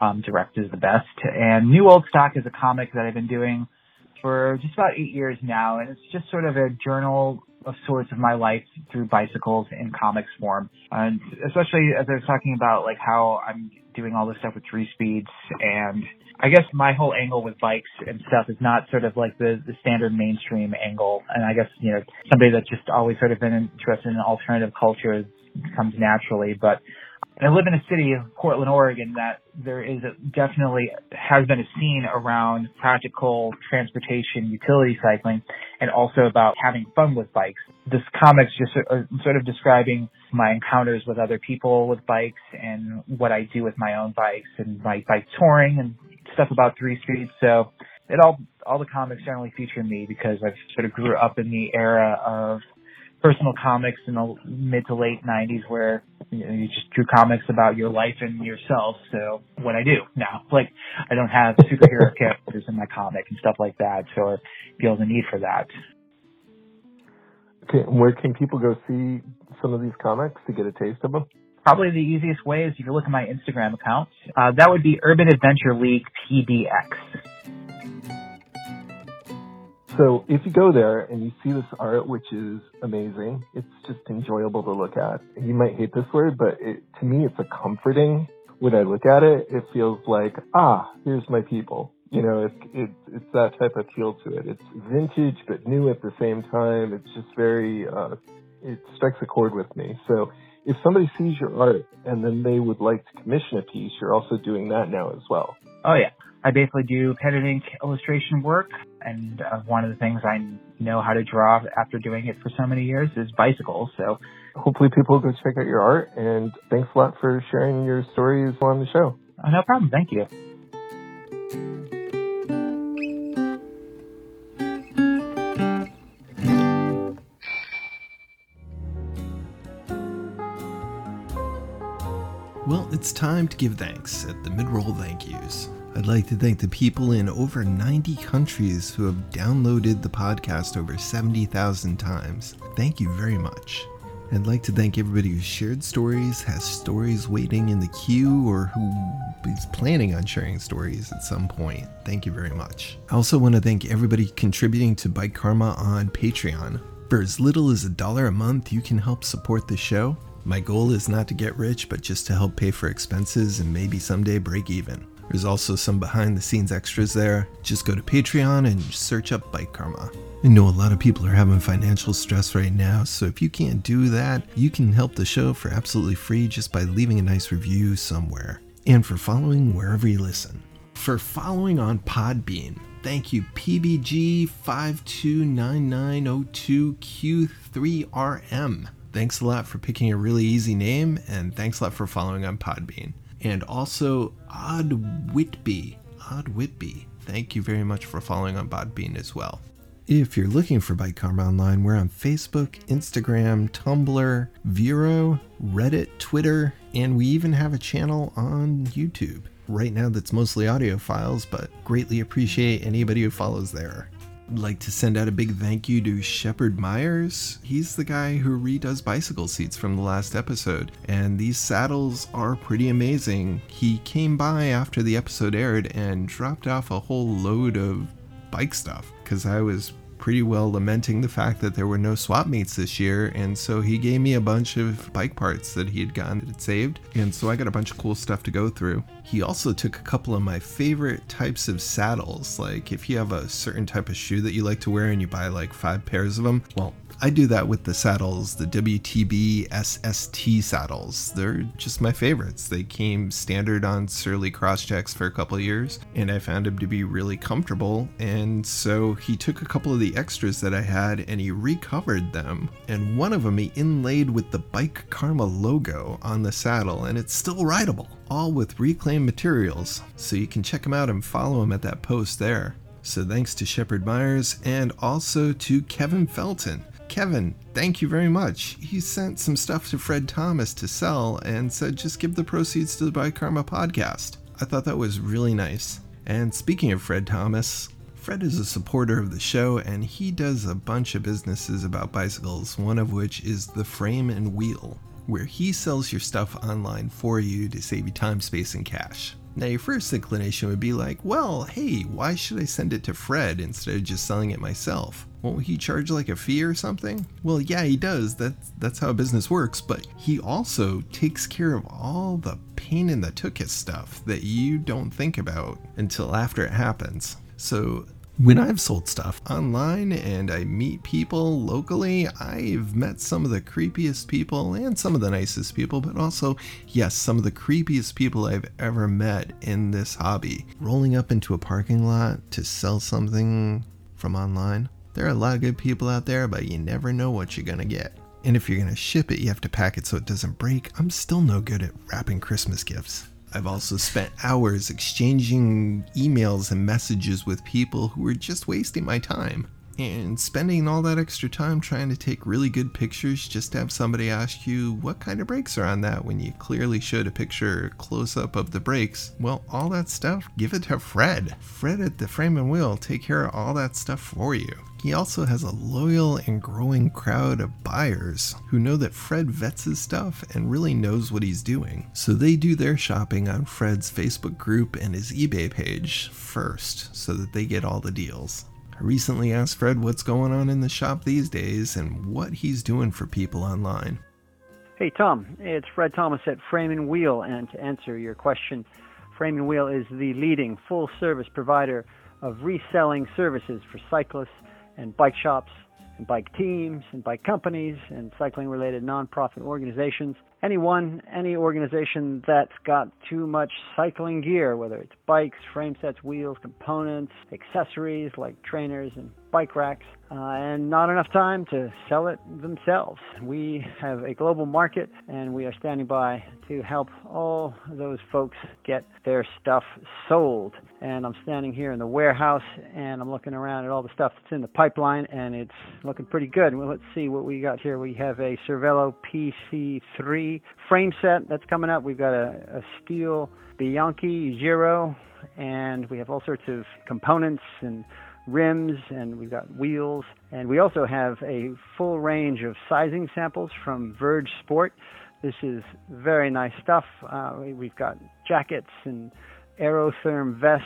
um, direct is the best. And New Old Stock is a comic that I've been doing for just about eight years now, and it's just sort of a journal of sorts of my life through bicycles in comics form. And especially as I was talking about like how I'm doing all this stuff with three speeds and I guess my whole angle with bikes and stuff is not sort of like the, the standard mainstream angle. And I guess, you know, somebody that's just always sort of been interested in alternative culture comes naturally. But I live in a city of Portland, Oregon that there is a, definitely has been a scene around practical transportation, utility cycling, and also about having fun with bikes. This comic's just uh, sort of describing my encounters with other people with bikes and what I do with my own bikes and my bike touring and stuff about three speeds. So it all all the comics generally feature me because I sort of grew up in the era of personal comics in the mid to late 90s where you, know, you just drew comics about your life and yourself. So what I do now, [LAUGHS] like I don't have superhero [LAUGHS] characters in my comic and stuff like that, so I feel the need for that. Okay, where can people go see some of these comics to get a taste of them? Probably the easiest way is if you look at my Instagram account. Uh, that would be Urban Adventure League PDX. So if you go there and you see this art, which is amazing, it's just enjoyable to look at. You might hate this word, but it, to me, it's a comforting. When I look at it, it feels like, ah, here's my people. You know, it's it's it's that type of feel to it. It's vintage but new at the same time. It's just very, uh, it strikes a chord with me. So if somebody sees your art and then they would like to commission a piece, you're also doing that now as well. Oh yeah. I basically do pen and ink illustration work, and uh, one of the things I know how to draw after doing it for so many years is bicycles. So hopefully people go check out your art, and thanks a lot for sharing your stories on the show. Uh, no problem. Thank you. It's time to give thanks at the mid-roll thank yous. I'd like to thank the people in over 90 countries who have downloaded the podcast over 70,000 times. Thank you very much. I'd like to thank everybody who shared stories, has stories waiting in the queue, or who is planning on sharing stories at some point. Thank you very much. I also want to thank everybody contributing to Bike Karma on Patreon. For as little as a dollar a month, you can help support the show. My goal is not to get rich, but just to help pay for expenses and maybe someday break even. There's also some behind the scenes extras there. Just go to Patreon and search up Bike Karma. I know a lot of people are having financial stress right now, so if you can't do that, you can help the show for absolutely free just by leaving a nice review somewhere. And for following wherever you listen. For following on Podbean, thank you PBG529902Q3RM. Thanks a lot for picking a really easy name, and thanks a lot for following on Podbean and also Odd Whitby. Odd Whitby. Thank you very much for following on Podbean as well. If you're looking for Bike Karma Online, we're on Facebook, Instagram, Tumblr, Vero, Reddit, Twitter, and we even have a channel on YouTube. Right now, that's mostly audio files, but greatly appreciate anybody who follows there like to send out a big thank you to Shepard Myers. He's the guy who redoes bicycle seats from the last episode, and these saddles are pretty amazing. He came by after the episode aired and dropped off a whole load of bike stuff because I was pretty well lamenting the fact that there were no swap meets this year, and so he gave me a bunch of bike parts that he had gotten that had saved, and so I got a bunch of cool stuff to go through. He also took a couple of my favorite types of saddles, like if you have a certain type of shoe that you like to wear and you buy like five pairs of them, well, I do that with the saddles, the WTB SST saddles. They're just my favorites. They came standard on Surly Cross-Checks for a couple years, and I found them to be really comfortable. And so he took a couple of the extras that I had and he recovered them. And one of them he inlaid with the Bike Karma logo on the saddle, and it's still rideable, all with reclaimed materials. So you can check him out and follow him at that post there. So thanks to Shepard Myers and also to Kevin Felton. Kevin, thank you very much. He sent some stuff to Fred Thomas to sell and said just give the proceeds to the Bike Karma podcast. I thought that was really nice. And speaking of Fred Thomas, Fred is a supporter of the show and he does a bunch of businesses about bicycles, one of which is the Frame and Wheel, where he sells your stuff online for you to save you time, space, and cash. Now, your first inclination would be like, well, hey, why should I send it to Fred instead of just selling it myself? Won't he charge like a fee or something? Well, yeah, he does. That's that's how business works, but he also takes care of all the pain in the tuchus stuff that you don't think about until after it happens. So when I've sold stuff online and I meet people locally, I've met some of the creepiest people and some of the nicest people, but also, yes, some of the creepiest people I've ever met in this hobby. Rolling up into a parking lot to sell something from online. There are a lot of good people out there, but you never know what you're gonna get. And if you're gonna ship it, you have to pack it so it doesn't break. I'm still no good at wrapping Christmas gifts. I've also spent hours exchanging emails and messages with people who were just wasting my time. And spending all that extra time trying to take really good pictures just to have somebody ask you what kind of brakes are on that when you clearly showed a picture close up of the brakes. Well, all that stuff, give it to Fred. Fred at the Frame and Wheel take care of all that stuff for you. He also has a loyal and growing crowd of buyers who know that Fred vets his stuff and really knows what he's doing. So they do their shopping on Fred's Facebook group and his eBay page first so that they get all the deals. I recently asked Fred what's going on in the shop these days and what he's doing for people online. Hey Tom, it's Fred Thomas at Frame and Wheel, and to answer your question, Frame and Wheel is the leading full service provider of reselling services for cyclists and bike shops and bike teams and bike companies and cycling related nonprofit organizations. Anyone, any organization that's got too much cycling gear, whether it's bikes, frame sets, wheels, components, accessories like trainers and bike racks, uh, and not enough time to sell it themselves. We have a global market and we are standing by to help all those folks get their stuff sold. And I'm standing here in the warehouse and I'm looking around at all the stuff that's in the pipeline and it's looking pretty good. Well, let's see what we got here. We have a Cervelo PC3 frame set that's coming up. We've got a, a steel Bianchi Zero and we have all sorts of components and rims and we've got wheels and we also have a full range of sizing samples from Verge Sport. This is very nice stuff. Uh, we've got jackets and aerotherm vests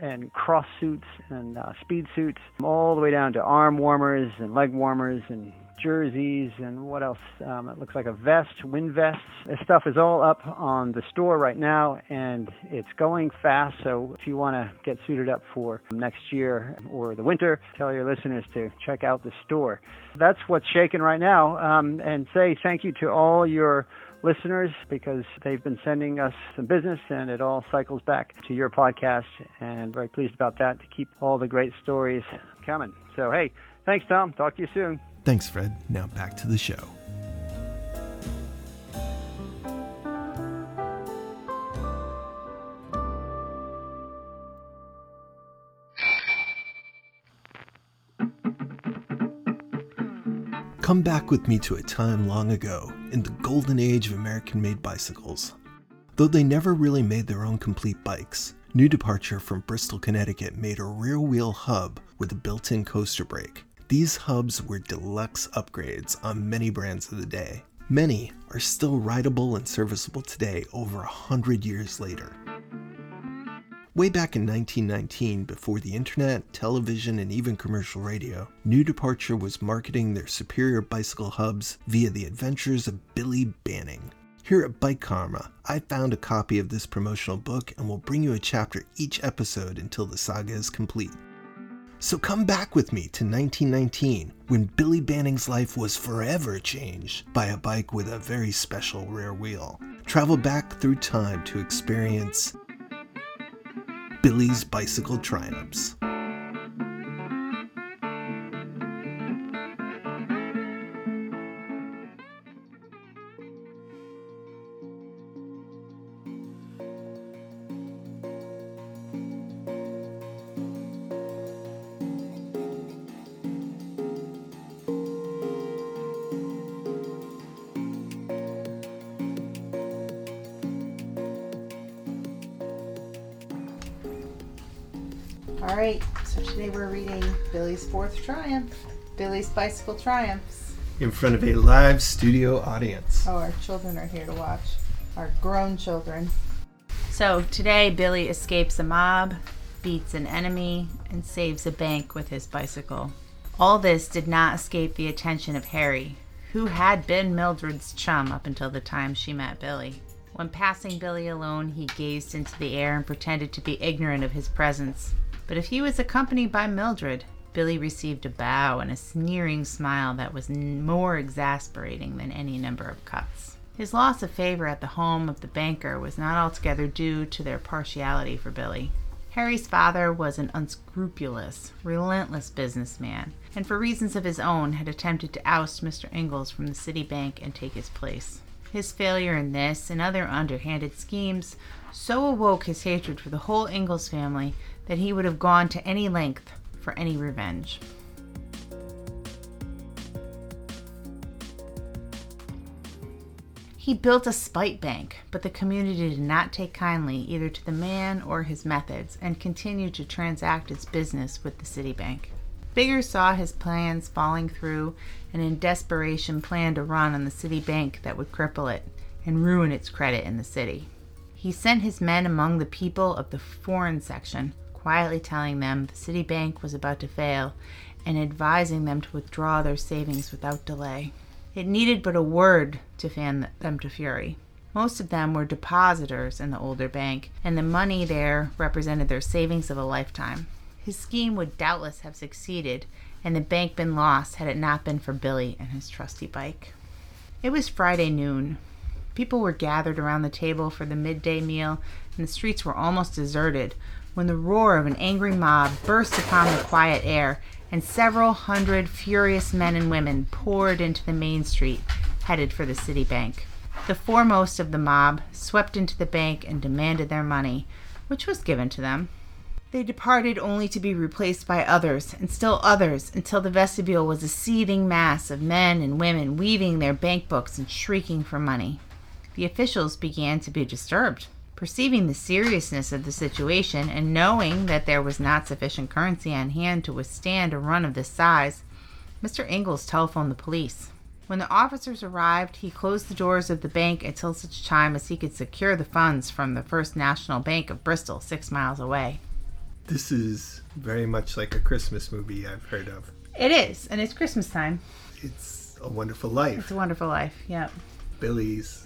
and cross suits and uh, speed suits, all the way down to arm warmers and leg warmers and jerseys and what else? Um, it looks like a vest, wind vests. This stuff is all up on the store right now and it's going fast. So if you want to get suited up for next year or the winter, tell your listeners to check out the store. That's what's shaking right now. Um, and say thank you to all your listeners because they've been sending us some business and it all cycles back to your podcast and very pleased about that to keep all the great stories coming. So hey, thanks Tom. Talk to you soon. Thanks, Fred. Now back to the show. Come back with me to a time long ago, in the golden age of American made bicycles. Though they never really made their own complete bikes, New Departure from Bristol, Connecticut made a rear wheel hub with a built in coaster brake. These hubs were deluxe upgrades on many brands of the day. Many are still rideable and serviceable today over a hundred years later. Way back in 1919, before the internet, television, and even commercial radio, New Departure was marketing their superior bicycle hubs via the adventures of Billy Banning. Here at Bike Karma, I found a copy of this promotional book and will bring you a chapter each episode until the saga is complete. So come back with me to 1919 when Billy Banning's life was forever changed by a bike with a very special rear wheel. Travel back through time to experience Billy's bicycle triumphs. Fourth Triumph, Billy's Bicycle Triumphs. In front of a live studio audience. Oh, our children are here to watch, our grown children. So today, Billy escapes a mob, beats an enemy, and saves a bank with his bicycle. All this did not escape the attention of Harry, who had been Mildred's chum up until the time she met Billy. When passing Billy alone, he gazed into the air and pretended to be ignorant of his presence. But if he was accompanied by Mildred, Billy received a bow and a sneering smile that was more exasperating than any number of cuts. His loss of favor at the home of the banker was not altogether due to their partiality for Billy. Harry's father was an unscrupulous, relentless businessman, and for reasons of his own had attempted to oust Mr. Ingalls from the city bank and take his place. His failure in this and other underhanded schemes so awoke his hatred for the whole Ingalls family that he would have gone to any length for any revenge. He built a spite bank, but the community did not take kindly either to the man or his methods and continued to transact its business with the city bank. Biggers saw his plans falling through and in desperation planned a run on the city bank that would cripple it and ruin its credit in the city. He sent his men among the people of the foreign section, quietly telling them the city bank was about to fail and advising them to withdraw their savings without delay. It needed but a word to fan them to fury. Most of them were depositors in the older bank, and the money there represented their savings of a lifetime. His scheme would doubtless have succeeded, and the bank been lost had it not been for Billy and his trusty bike. It was Friday noon. People were gathered around the table for the midday meal, and the streets were almost deserted when the roar of an angry mob burst upon the quiet air, and several hundred furious men and women poured into the main street, headed for the city bank. The foremost of the mob swept into the bank and demanded their money, which was given to them. They departed only to be replaced by others, and still others, until the vestibule was a seething mass of men and women weaving their bank books and shrieking for money. The officials began to be disturbed. Perceiving the seriousness of the situation and knowing that there was not sufficient currency on hand to withstand a run of this size, Mr. Ingalls telephoned the police. When the officers arrived, he closed the doors of the bank until such time as he could secure the funds from the First National Bank of Bristol, six miles away. This is very much like a Christmas movie I've heard of. It is, and it's Christmas time. It's a wonderful life. It's a wonderful life, yep. Billy's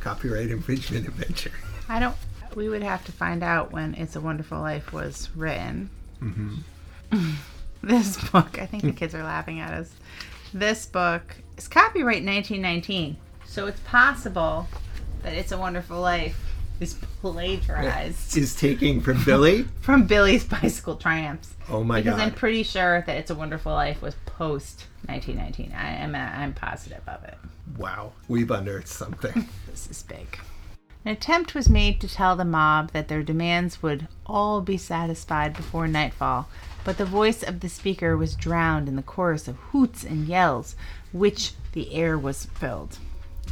copyright infringement adventure. I don't. We would have to find out when "It's a Wonderful Life" was written. Mm-hmm. [LAUGHS] this book, I think the kids are laughing at us. This book is copyright 1919, so it's possible that "It's a Wonderful Life" is plagiarized. Is taking from Billy [LAUGHS] from Billy's Bicycle Triumphs. Oh my because god! I'm pretty sure that "It's a Wonderful Life" was post 1919. I am. Uh, I'm positive of it. Wow, we've unearthed something. [LAUGHS] this is big. An attempt was made to tell the mob that their demands would all be satisfied before nightfall, but the voice of the speaker was drowned in the chorus of hoots and yells which the air was filled.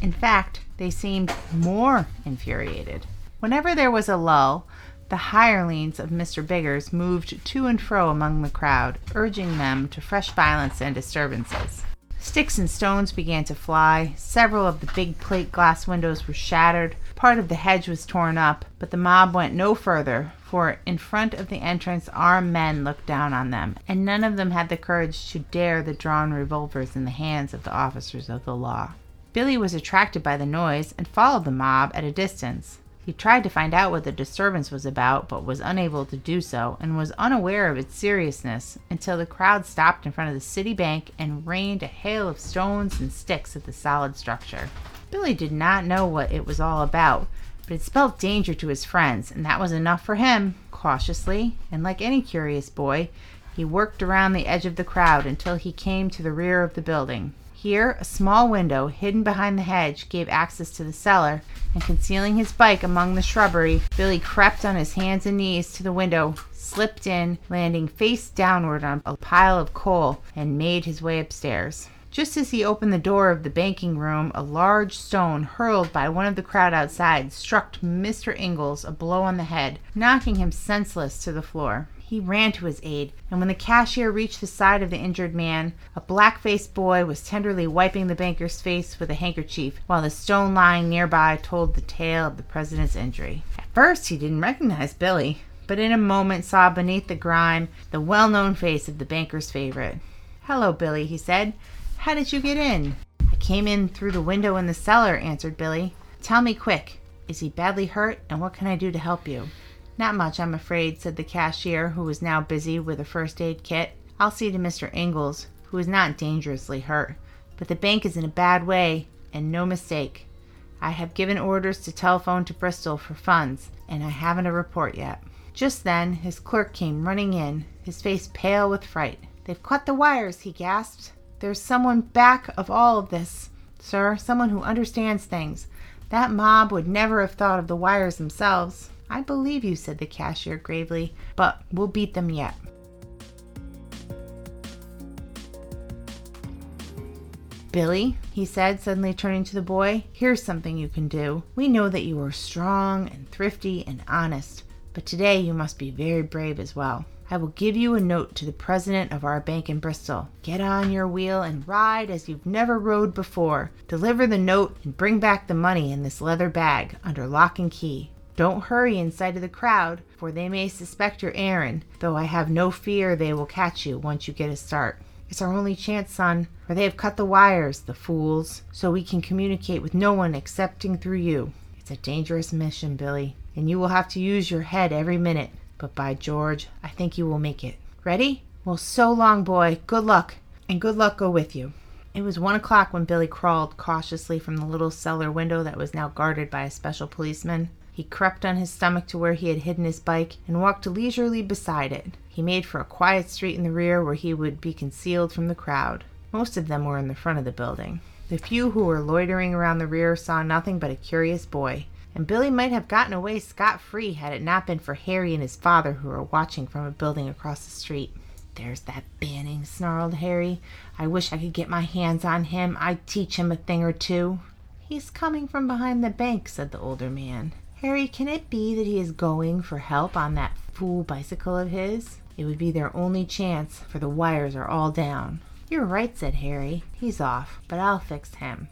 In fact, they seemed more infuriated. Whenever there was a lull, the hirelings of Mr. Biggers moved to and fro among the crowd, urging them to fresh violence and disturbances. Sticks and stones began to fly. Several of the big plate glass windows were shattered. Part of the hedge was torn up, but the mob went no further, for in front of the entrance armed men looked down on them, and none of them had the courage to dare the drawn revolvers in the hands of the officers of the law. Billy was attracted by the noise and followed the mob at a distance. He tried to find out what the disturbance was about, but was unable to do so, and was unaware of its seriousness until the crowd stopped in front of the city bank and rained a hail of stones and sticks at the solid structure. Billy did not know what it was all about, but it spelled danger to his friends, and that was enough for him. Cautiously, and like any curious boy, he worked around the edge of the crowd until he came to the rear of the building. Here, a small window, hidden behind the hedge, gave access to the cellar, and concealing his bike among the shrubbery, Billy crept on his hands and knees to the window, slipped in, landing face downward on a pile of coal, and made his way upstairs. Just as he opened the door of the banking room, a large stone hurled by one of the crowd outside struck Mr. Ingalls a blow on the head, knocking him senseless to the floor. He ran to his aid, and when the cashier reached the side of the injured man, a black faced boy was tenderly wiping the banker's face with a handkerchief, while the stone lying nearby told the tale of the president's injury. At first, he didn't recognize Billy, but in a moment saw beneath the grime the well known face of the banker's favorite. Hello, Billy, he said. How did you get in? I came in through the window in the cellar, answered Billy. Tell me quick. Is he badly hurt, and what can I do to help you? Not much, I'm afraid, said the cashier, who was now busy with a first aid kit. I'll see to Mr. Ingalls, who is not dangerously hurt, but the bank is in a bad way, and no mistake. I have given orders to telephone to Bristol for funds, and I haven't a report yet. Just then, his clerk came running in, his face pale with fright. They've cut the wires, he gasped. There's someone back of all of this, sir, someone who understands things. That mob would never have thought of the wires themselves. I believe you, said the cashier gravely, but we'll beat them yet. Billy, he said, suddenly turning to the boy, here's something you can do. We know that you are strong and thrifty and honest, but today you must be very brave as well. I will give you a note to the president of our bank in Bristol. Get on your wheel and ride as you've never rode before. Deliver the note and bring back the money in this leather bag under lock and key. Don't hurry in sight of the crowd, for they may suspect your errand, though I have no fear they will catch you once you get a start. It's our only chance, son, for they have cut the wires, the fools, so we can communicate with no one excepting through you. It's a dangerous mission, Billy, and you will have to use your head every minute, but by George, I think you will make it. Ready? Well, so long, boy. Good luck, and good luck go with you. It was one o'clock when Billy crawled cautiously from the little cellar window that was now guarded by a special policeman. He crept on his stomach to where he had hidden his bike and walked leisurely beside it. He made for a quiet street in the rear where he would be concealed from the crowd. Most of them were in the front of the building. The few who were loitering around the rear saw nothing but a curious boy, and Billy might have gotten away scot free had it not been for Harry and his father who were watching from a building across the street. There's that Banning, snarled Harry. I wish I could get my hands on him. I'd teach him a thing or two. He's coming from behind the bank, said the older man. Harry, can it be that he is going for help on that fool bicycle of his? It would be their only chance, for the wires are all down. You're right, said Harry. He's off, but I'll fix him.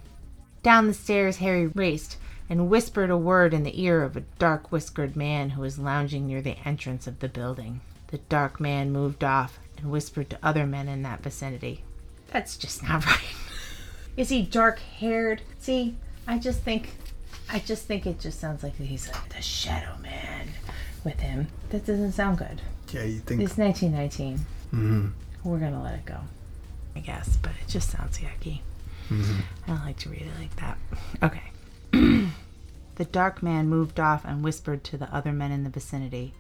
Down the stairs Harry raced and whispered a word in the ear of a dark whiskered man who was lounging near the entrance of the building. The dark man moved off and whispered to other men in that vicinity. That's just not [LAUGHS] right. Is he dark haired? See, I just think I just think it just sounds like he's like the shadow man with him. That doesn't sound good. Yeah, you think It's nineteen nineteen. Mhm. We're gonna let it go. I guess, but it just sounds yucky. Mhm. I don't like to read it like that. Okay. [CLEARS THROAT] the dark man moved off and whispered to the other men in the vicinity.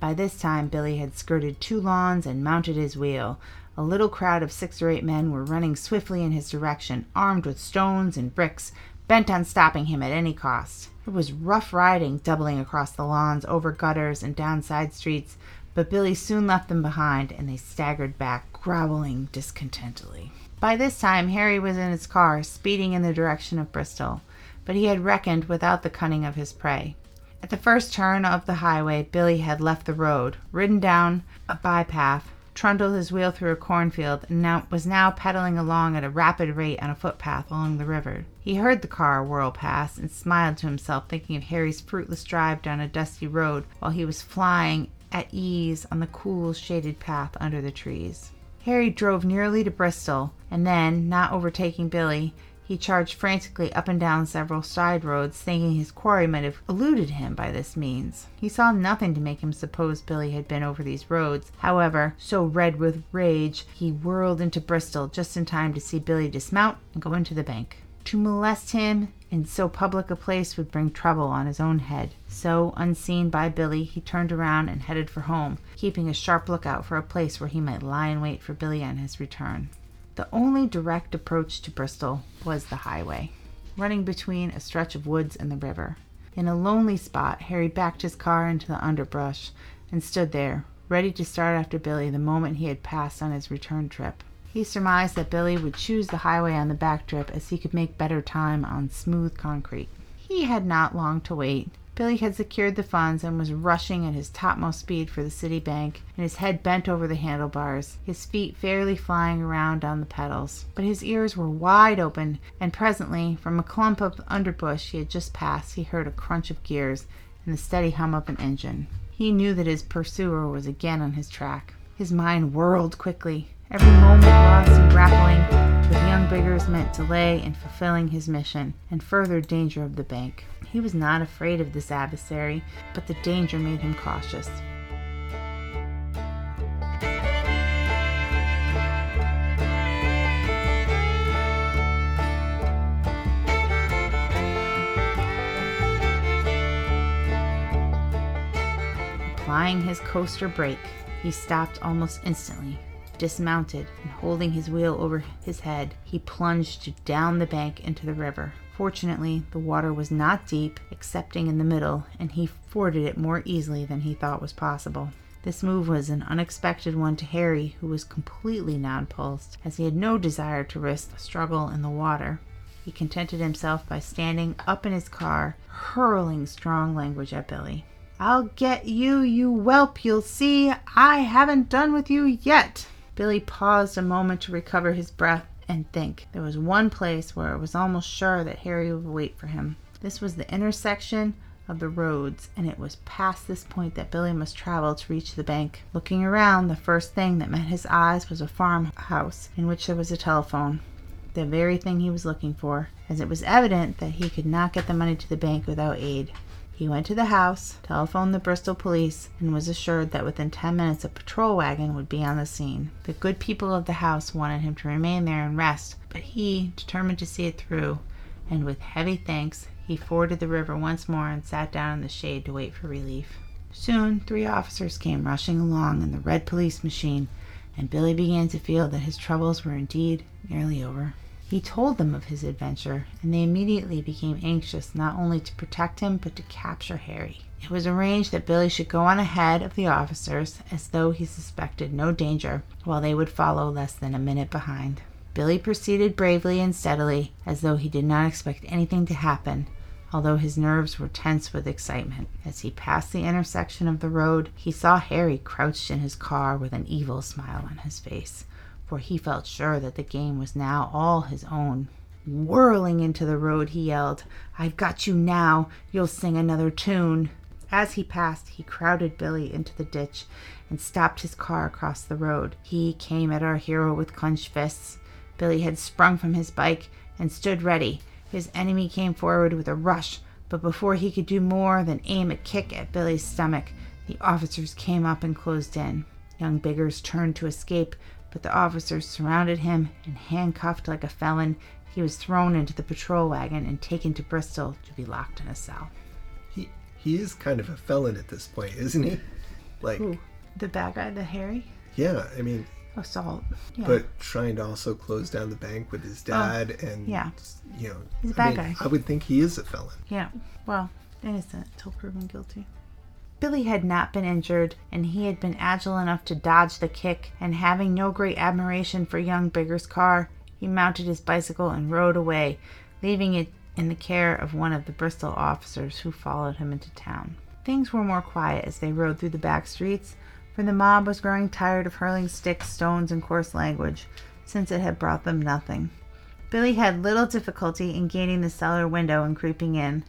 By this time, Billy had skirted two lawns and mounted his wheel. A little crowd of six or eight men were running swiftly in his direction, armed with stones and bricks, bent on stopping him at any cost. It was rough riding, doubling across the lawns, over gutters, and down side streets, but Billy soon left them behind, and they staggered back, growling discontentedly. By this time, Harry was in his car, speeding in the direction of Bristol, but he had reckoned without the cunning of his prey. At the first turn of the highway, Billy had left the road, ridden down a bypath, trundled his wheel through a cornfield, and now, was now pedaling along at a rapid rate on a footpath along the river. He heard the car whirl past and smiled to himself, thinking of Harry's fruitless drive down a dusty road while he was flying at ease on the cool, shaded path under the trees. Harry drove nearly to Bristol, and then, not overtaking Billy, he charged frantically up and down several side roads, thinking his quarry might have eluded him by this means. He saw nothing to make him suppose Billy had been over these roads. However, so red with rage, he whirled into Bristol just in time to see Billy dismount and go into the bank. To molest him in so public a place would bring trouble on his own head. So, unseen by Billy, he turned around and headed for home, keeping a sharp lookout for a place where he might lie in wait for Billy on his return. The only direct approach to Bristol was the highway, running between a stretch of woods and the river. In a lonely spot, Harry backed his car into the underbrush and stood there, ready to start after Billy the moment he had passed on his return trip. He surmised that Billy would choose the highway on the back trip as he could make better time on smooth concrete. He had not long to wait. Billy had secured the funds and was rushing at his topmost speed for the city bank, and his head bent over the handlebars, his feet fairly flying around on the pedals. But his ears were wide open, and presently, from a clump of underbush he had just passed, he heard a crunch of gears and the steady hum of an engine. He knew that his pursuer was again on his track. His mind whirled quickly. Every moment lost in grappling with young Biggers meant delay in fulfilling his mission and further danger of the bank. He was not afraid of this adversary, but the danger made him cautious. Applying his coaster brake, he stopped almost instantly, dismounted, and holding his wheel over his head, he plunged down the bank into the river. Fortunately, the water was not deep, excepting in the middle, and he forded it more easily than he thought was possible. This move was an unexpected one to Harry, who was completely nonplussed, as he had no desire to risk a struggle in the water. He contented himself by standing up in his car, hurling strong language at Billy. I'll get you, you whelp, you'll see. I haven't done with you yet. Billy paused a moment to recover his breath and think. There was one place where it was almost sure that Harry would wait for him. This was the intersection of the roads, and it was past this point that Billy must travel to reach the bank. Looking around, the first thing that met his eyes was a farmhouse in which there was a telephone. The very thing he was looking for, as it was evident that he could not get the money to the bank without aid. He went to the house, telephoned the Bristol police, and was assured that within 10 minutes a patrol wagon would be on the scene. The good people of the house wanted him to remain there and rest, but he, determined to see it through, and with heavy thanks, he forded the river once more and sat down in the shade to wait for relief. Soon, three officers came rushing along in the red police machine, and Billy began to feel that his troubles were indeed nearly over. He told them of his adventure, and they immediately became anxious not only to protect him but to capture Harry. It was arranged that Billy should go on ahead of the officers as though he suspected no danger, while they would follow less than a minute behind. Billy proceeded bravely and steadily, as though he did not expect anything to happen, although his nerves were tense with excitement. As he passed the intersection of the road, he saw Harry crouched in his car with an evil smile on his face for he felt sure that the game was now all his own. Whirling into the road, he yelled, I've got you now. You'll sing another tune. As he passed, he crowded Billy into the ditch and stopped his car across the road. He came at our hero with clenched fists. Billy had sprung from his bike and stood ready. His enemy came forward with a rush, but before he could do more than aim a kick at Billy's stomach, the officers came up and closed in. Young Biggers turned to escape, but the officers surrounded him and handcuffed like a felon. He was thrown into the patrol wagon and taken to Bristol to be locked in a cell. He he is kind of a felon at this point, isn't he? Like the bad guy, the Harry. Yeah, I mean oh, assault. Yeah. But trying to also close down the bank with his oh, dad oh, and yeah, you know, he's a bad I mean, guy. I would think he is a felon. Yeah. Well, innocent until proven guilty. Billy had not been injured, and he had been agile enough to dodge the kick, and having no great admiration for young Bigger's car, he mounted his bicycle and rode away, leaving it in the care of one of the Bristol officers who followed him into town. Things were more quiet as they rode through the back streets, for the mob was growing tired of hurling sticks, stones, and coarse language, since it had brought them nothing. Billy had little difficulty in gaining the cellar window and creeping in.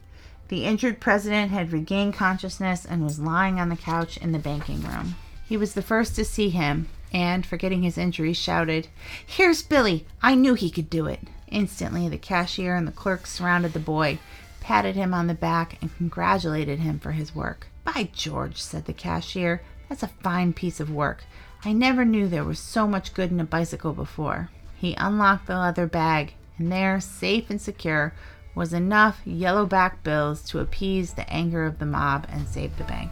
The injured president had regained consciousness and was lying on the couch in the banking room. He was the first to see him, and, forgetting his injuries, shouted, Here's Billy! I knew he could do it! Instantly, the cashier and the clerks surrounded the boy, patted him on the back, and congratulated him for his work. By George, said the cashier, that's a fine piece of work. I never knew there was so much good in a bicycle before. He unlocked the leather bag, and there, safe and secure, was enough yellowback bills to appease the anger of the mob and save the bank.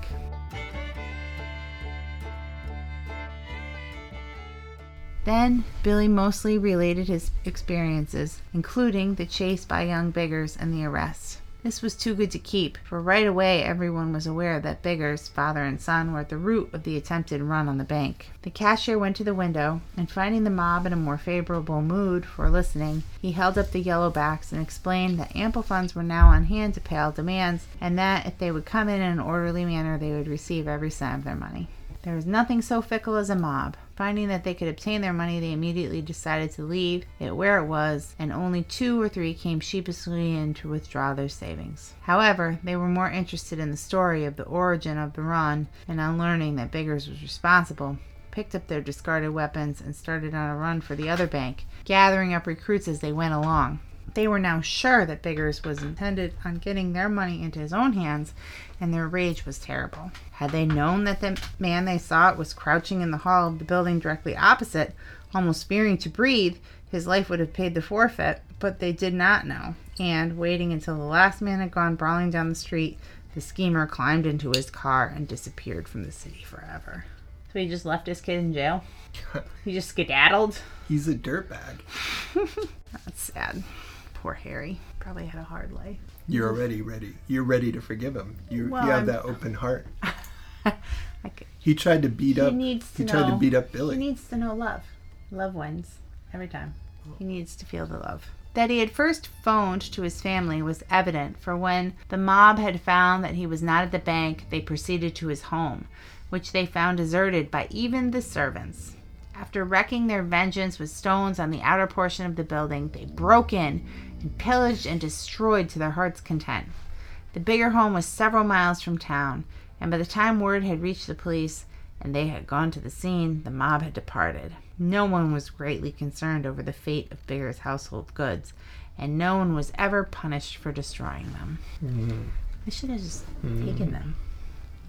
Then Billy mostly related his experiences, including the chase by young Biggers and the arrest. This was too good to keep, for right away everyone was aware that Biggers, father and son, were at the root of the attempted run on the bank. The cashier went to the window, and finding the mob in a more favorable mood for listening, he held up the yellowbacks and explained that ample funds were now on hand to pay all demands, and that if they would come in in an orderly manner, they would receive every cent of their money. There is nothing so fickle as a mob. Finding that they could obtain their money, they immediately decided to leave it where it was, and only two or three came sheepishly in to withdraw their savings. However, they were more interested in the story of the origin of the run, and on learning that Biggers was responsible, picked up their discarded weapons and started on a run for the other bank, gathering up recruits as they went along. They were now sure that Biggers was intended on getting their money into his own hands, and their rage was terrible. Had they known that the man they sought was crouching in the hall of the building directly opposite, almost fearing to breathe, his life would have paid the forfeit, but they did not know, and, waiting until the last man had gone brawling down the street, the schemer climbed into his car and disappeared from the city forever. So he just left his kid in jail? [LAUGHS] he just skedaddled? He's a dirtbag. [LAUGHS] That's sad. Poor Harry. Probably had a hard life. You're already ready. You're ready to forgive him. You, well, you have I'm... that open heart. [LAUGHS] could... He tried to beat he up. Needs to he tried to beat up Billy. He needs to know love. Love wins every time. He needs to feel the love. That he had first phoned to his family was evident, for when the mob had found that he was not at the bank, they proceeded to his home, which they found deserted by even the servants. After wreaking their vengeance with stones on the outer portion of the building, they broke in and pillaged and destroyed to their heart's content. The bigger home was several miles from town, and by the time word had reached the police and they had gone to the scene, the mob had departed. No one was greatly concerned over the fate of Bigger's household goods, and no one was ever punished for destroying them. Mm-hmm. I should have just taken them,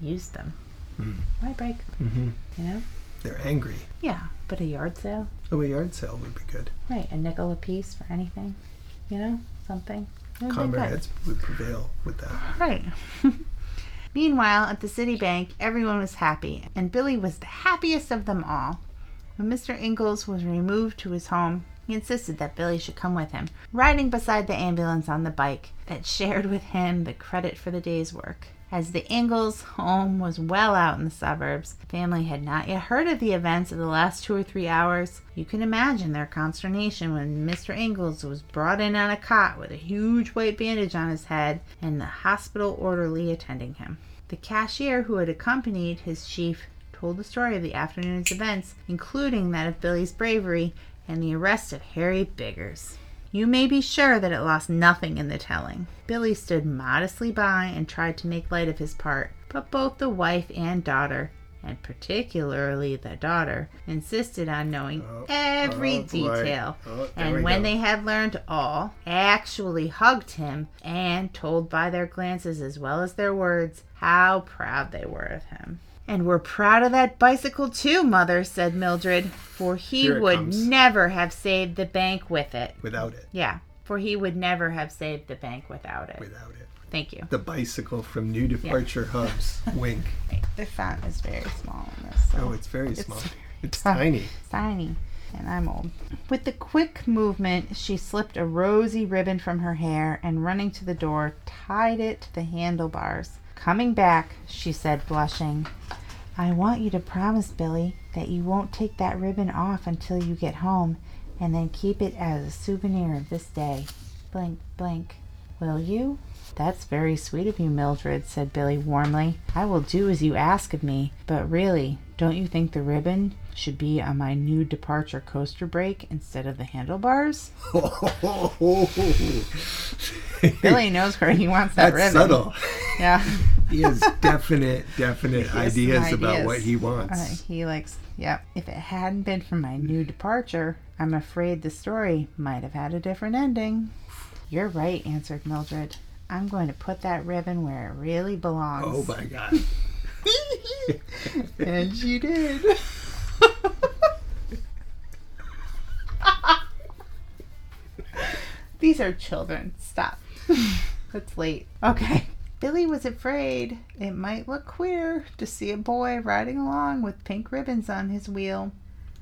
used them. Mm. Why break them? Mm-hmm. You know? They're angry. Yeah, but a yard sale, Oh, a yard sale would be good. right? A nickel a piece for anything. You know, something. It would've been Comber good. heads would prevail with that. Right. [LAUGHS] Meanwhile, at the city bank, everyone was happy, and Billy was the happiest of them all. When Mr. Ingalls was removed to his home, he insisted that Billy should come with him, riding beside the ambulance on the bike that shared with him the credit for the day's work. As the Ingalls' home was well out in the suburbs, the family had not yet heard of the events of the last two or three hours. You can imagine their consternation when Mr. Ingalls was brought in on a cot with a huge white bandage on his head and the hospital orderly attending him. The cashier who had accompanied his chief told the story of the afternoon's events, including that of Billy's bravery and the arrest of Harry Biggers. You may be sure that it lost nothing in the telling. Billy stood modestly by and tried to make light of his part, but both the wife and daughter, and particularly the daughter, insisted on knowing every oh, detail. Oh, and when go. they had learned all, actually hugged him and told by their glances as well as their words how proud they were of him. And we're proud of that bicycle too, Mother, said Mildred, for he would comes. never have saved the bank with it. Without it. Yeah, for he would never have saved the bank without it. Without it. Thank you. The bicycle from New Departure Hubs. Wink. The font is very small in this. so Oh, it's very It's small. It's tiny. tiny. And I'm old. With a quick movement, she slipped a rosy ribbon from her hair and, running to the door, tied it to the handlebars. Coming back, she said, blushing, I want you to promise, Billy, that you won't take that ribbon off until you get home, and then keep it as a souvenir of this day. Blink, blink. Will you? That's very sweet of you, Mildred, said Billy warmly. I will do as you ask of me, but really, don't you think the ribbon should be on my new departure coaster brake instead of the handlebars? [LAUGHS] [LAUGHS] Billy knows where he wants that That's ribbon. subtle. [LAUGHS] Yeah. He has definite, definite has some ideas, about what he wants. Uh, he likes, yeah. If it hadn't been for my new departure, I'm afraid the story might have had a different ending. You're right, answered Mildred. I'm going to put that ribbon where it really belongs. oh my god. and she did. [LAUGHS] These are children. Stop. it's late. Okay. Billy was afraid it might look queer to see a boy riding along with pink ribbons on his wheel.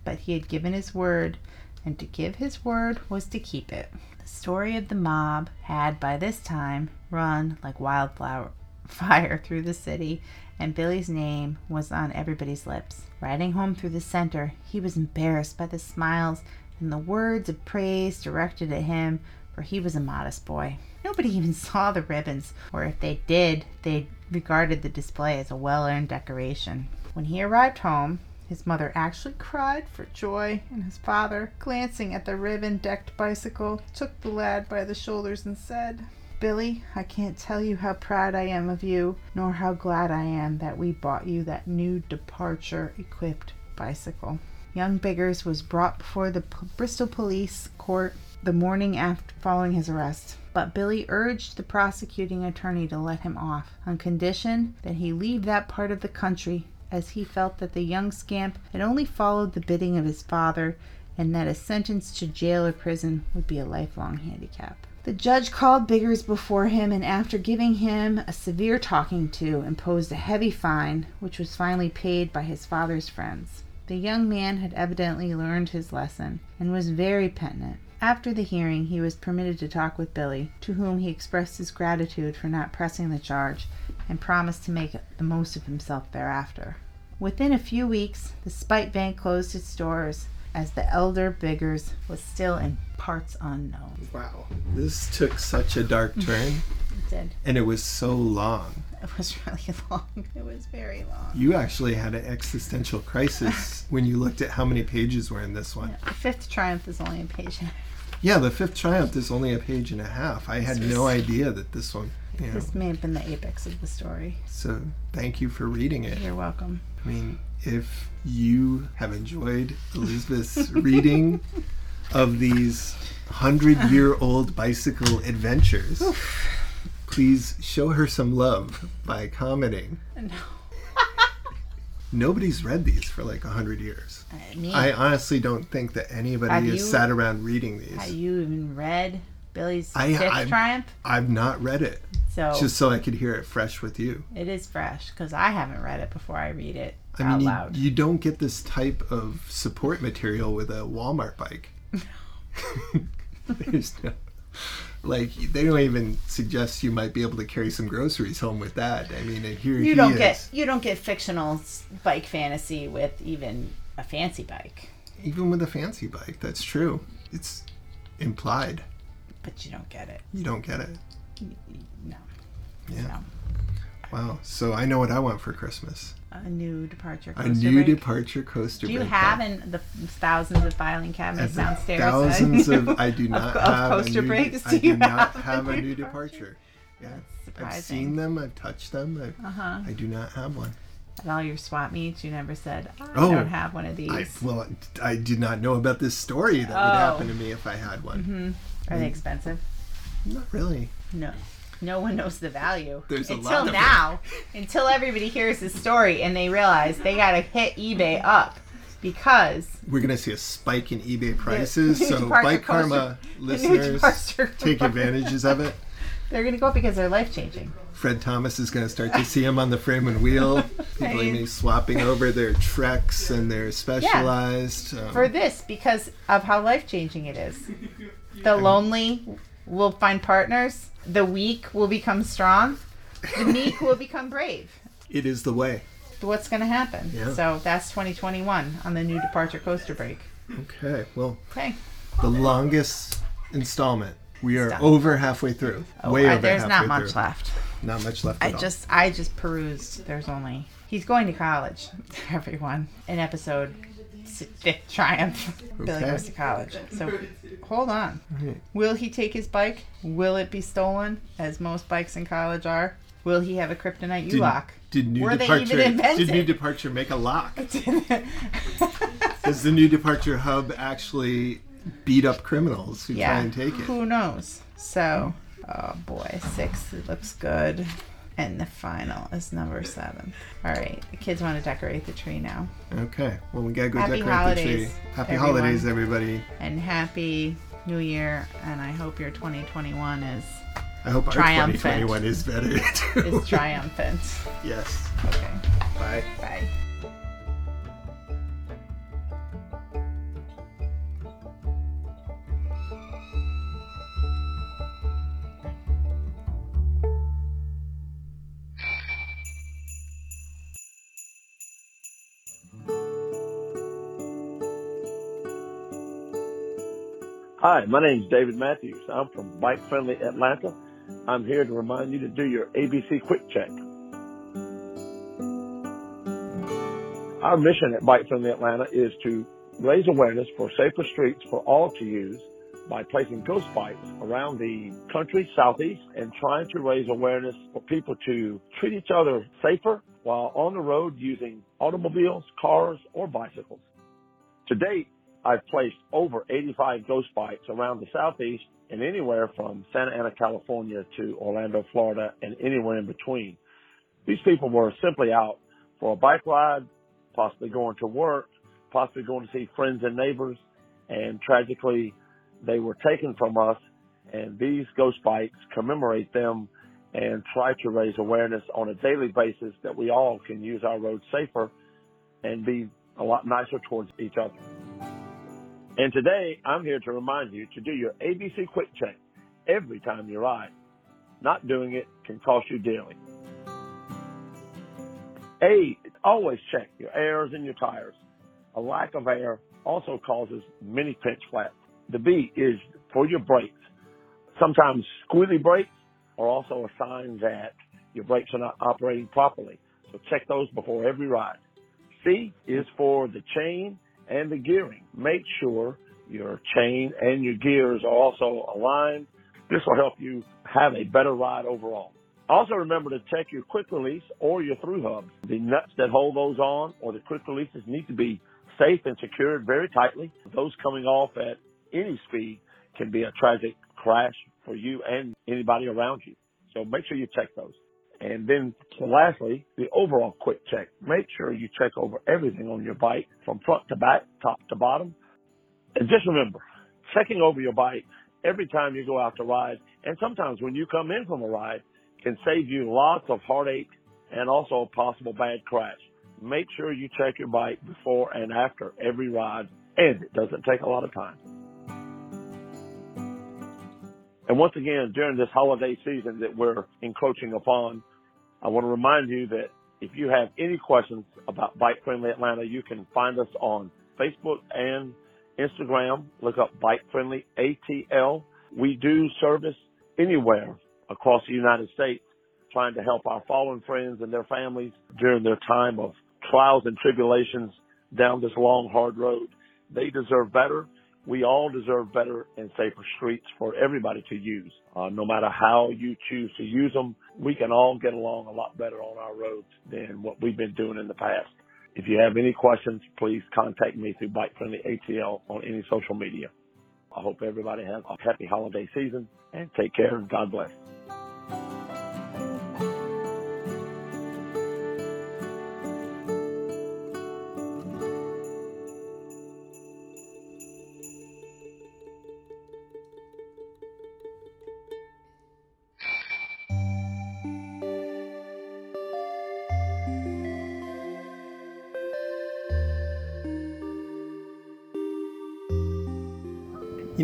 But he had given his word, and to give his word was to keep it. The story of the mob had by this time run like wildflower [LAUGHS] fire through the city, and Billy's name was on everybody's lips. Riding home through the center, he was embarrassed by the smiles and the words of praise directed at him, for he was a modest boy. Nobody even [LAUGHS] saw the ribbons, or if they did, they regarded the display as a well earned decoration. When he arrived home, his mother actually cried for joy, and his father, glancing at the ribbon decked bicycle, took the lad by the shoulders and said, Billy, I can't tell you how proud I am of you, nor how glad I am that we bought you that new departure equipped bicycle. Young Biggers was brought before the P- Bristol police court the morning after following his arrest, but Billy urged the prosecuting attorney to let him off on condition that he leave that part of the country as he felt that the young scamp had only followed the bidding of his father and that a sentence to jail or prison would be a lifelong handicap. The judge called Biggers before him and, after giving him a severe talking to, imposed a heavy fine, which was finally paid by his father's friends. The young man had evidently learned his lesson and was very penitent. After the hearing, he was permitted to talk with Billy, to whom he expressed his gratitude for not pressing the charge and promised to make the most of himself thereafter. Within a few weeks, the Spite Bank closed its doors as the elder Biggers was still in parts unknown. Wow. This took such a dark [LAUGHS] turn, It did. and it was so long. It was really [LAUGHS] long. It was very long. You actually had an existential crisis [LAUGHS] when you looked at how many pages were in this one. The fifth triumph is only a page. Yeah, the fifth triumph is only a page and a half. I had no idea that this one. You know, This may have been the apex of the story. so thank you for reading it. You're welcome. I mean, if you have enjoyed Elizabeth's reading [LAUGHS] of these hundred year old bicycle adventures, please show her some love by commenting. No. [LAUGHS] Nobody's read these for like a hundred years. Uh, I, mean, I honestly don't think that anybody has you- sat around reading these. have you even read Billy's I- Fifth I've- Triumph? I've not read it, So just so I could hear it fresh with you. it is fresh because I haven't read it before I read it I out mean, loud. you, you don't get this type of support material with a Walmart bike. [LAUGHS] [LAUGHS] There's no, like, they don't even suggest you might be able to carry some groceries home with that. I mean, and here he you don't is. get you don't get fictional bike fantasy with even a fancy bike, Even with a fancy bike, that's true. It's implied. but you don't get it. You don't get it. No. Yeah. No. Wow. So I know what I want for Christmas. A new departure. coaster A new brake. departure coaster. Do you brake have in the thousands of filing cabinets downstairs? Thousands of. I do not of have coaster a new, brakes? I Do do you not have have a new departure? departure. Yeah. I've seen them. I've touched them. I've, Uh-huh. I do not have one. At all your swap meets, you never said, I Oh, don't have one of these. I, well, I did not know about this story that would Oh. Mm-hmm. happen to me if I had one. Are they expensive? Not really. No. No one knows the value. There's a until now. until everybody hears this story and they realize they got to hit eBay up because We're gonna see a spike in eBay prices. so Bike Karma coaster- the new listeners take advantages of it. they're going to go up because they're life changing. Fred Thomas is going to start to see him on the frame and wheel. [LAUGHS] People are going to be swapping over their Treks and their Specialized. Um, For this, because of how life changing it is. The lonely will find partners, the weak will become strong, the [LAUGHS] meek will become brave. it is the way. What's going to happen? Yeah. So that's 2021 on the new departure coaster brake. Okay. Well, Okay. the longest installment. We are Stop. over halfway through. Oh, Way I- over there's halfway not much through. left. Not much left I all. just I just perused. There's only he's going to college. [LAUGHS] Everyone an episode fifth triumph. Billy Okay. goes to college. So [LAUGHS] hold on. Will he take his bike? Will it be stolen, as most bikes in college are? Will he have a kryptonite U-lock? did new Were they departure? even invented? Did new departure make a lock? [LAUGHS] Does the new departure hub actually beat up criminals who try and take it? Who knows? So, oh boy, six it looks good. And the final is number seven. All right, the kids want to decorate the tree now. Okay. Well, we gotta go Happy decorate holidays, the tree. Happy everyone. holidays, everybody. And happy New Year, and I hope your 2021 is I hope our Triumphant. 2021 is better [LAUGHS] too. is triumphant. yes. Okay, Bye. bye. Hi, my name is David Matthews. I'm from Bike Friendly Atlanta. I'm here to remind you to do your ABC Quick Check. Our mission at Bike Friendly Atlanta is to raise awareness for safer streets for all to use by placing ghost bikes around the country southeast and trying to raise awareness for people to treat each other safer while on the road using automobiles, cars, or bicycles. To date, I've placed over 85 ghost bikes around the southeast and anywhere from Santa Ana, California to Orlando, Florida and anywhere in between. These people were simply out for a bike ride, possibly going to work, possibly going to see friends and neighbors, and tragically they were taken from us and these ghost bikes commemorate them and try to raise awareness on a daily basis that we all can use our roads safer and be a lot nicer towards each other. And today, I'm here to remind you to do your ABC Quick Check every time you ride. Not doing it can cost you dearly. A, always check your airs and your tires. A lack of air also causes many pinch flats. The B is for your brakes. Sometimes squealy brakes are also a sign that your brakes are not operating properly. So check those before every ride. C is for the chain and the gearing. Make sure your chain and your gears are also aligned. This will help you have a better ride overall. Also remember to check your quick release or your through hubs. The nuts that hold those on or the quick releases need to be safe and secured very tightly. Those coming off at any speed can be a tragic crash for you and anybody around you. So make sure you check those. And then lastly, the overall quick check. Make sure you check over everything on your bike from front to back, top to bottom. And just remember, checking over your bike every time you go out to ride and sometimes when you come in from a ride can save you lots of heartache and also a possible bad crash. Make sure you check your bike before and after every ride and it doesn't take a lot of time. And once again, during this holiday season that we're encroaching upon, I want to remind you that if you have any questions about Bike Friendly Atlanta, you can find us on Facebook and Instagram. Look up Bike Friendly ATL. We do service anywhere across the United States, trying to help our fallen friends and their families during their time of trials and tribulations down this long, hard road. They deserve better we all deserve better and safer streets for everybody to use. Uh, no matter how you choose to use them, we can all get along a lot better on our roads than what we've been doing in the past. If you have any questions, please contact me through Bike Friendly ATL on any social media. I hope everybody has a happy holiday season and take care and God bless.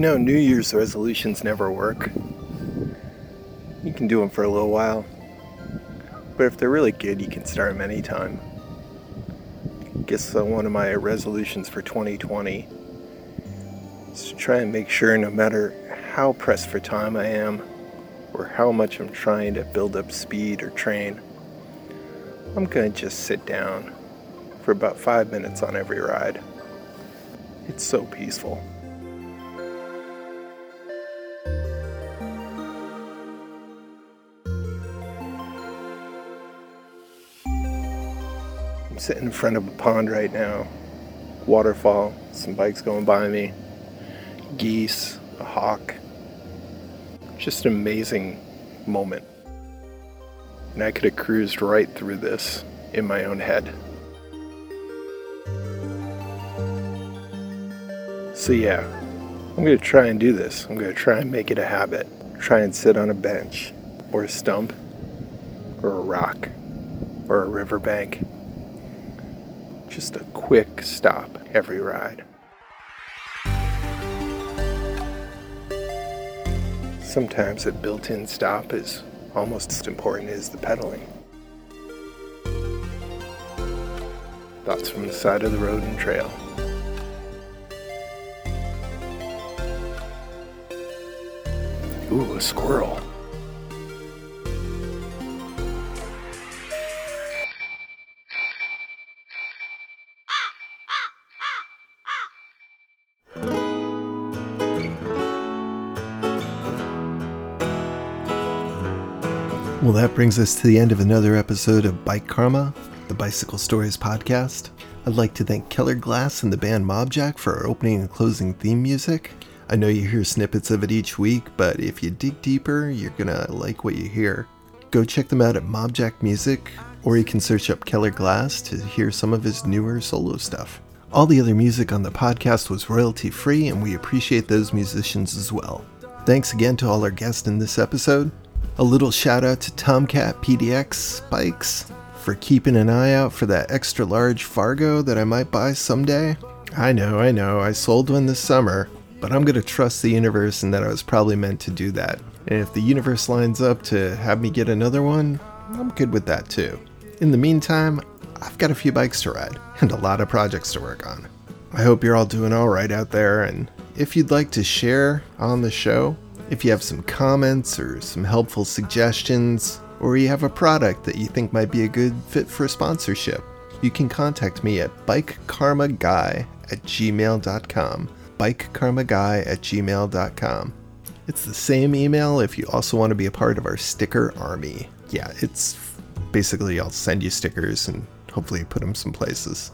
Know, New Year's resolutions never work. You can do them for a little while, but if they're really good, you can start them anytime. I guess uh, one of my resolutions for 2020 is to try and make sure no matter how pressed for time I am, or how much I'm trying to build up speed or train, I'm gonna just sit down for about five minutes on every ride. It's so peaceful. Sitting in front of a pond right now. Waterfall, some bikes going by me, geese, a hawk. Just an amazing moment. And I could have cruised right through this in my own head. So, yeah, I'm going to try and do this. I'm going to try and make it a habit. Try and sit on a bench, or a stump, or a rock, or a riverbank just a quick stop every ride. Sometimes a built in stop is almost as important as the pedaling. Thoughts from the side of the road and trail. Ooh, a squirrel. Well, that brings us to the end of another episode of Bike Karma, the Bicycle Stories podcast. I'd like to thank Keller Glass and the band Mobjack for our opening and closing theme music. I know you hear snippets of it each week, but if you dig deeper, you're gonna like what you hear. Go check them out at Mobjack Music, or you can search up Keller Glass to hear some of his newer solo stuff. All the other music on the podcast was royalty free, and we appreciate those musicians as well. Thanks again to all our guests in this episode. A little shout out to Tomcat PDX Bikes for keeping an eye out for that extra large Fargo that I might buy someday. I know, I know, I sold one this summer, but I'm to trust the universe and that I was probably meant to do that. And if the universe lines up to have me get another one, I'm good with that too. In the meantime, I've got a few bikes to ride [LAUGHS] and a lot of projects to work on. I hope you're all doing alright out there, and if you'd like to share on the show, if you have some comments or some helpful suggestions, or you have a product that you think might be a good fit for a sponsorship, you can contact me at bikekarmaguy at gmail.com. Bikekarmaguy at gmail.com. It's the same email if you also want to be a part of our sticker army. Yeah, it's basically I'll send you stickers and hopefully put them some places.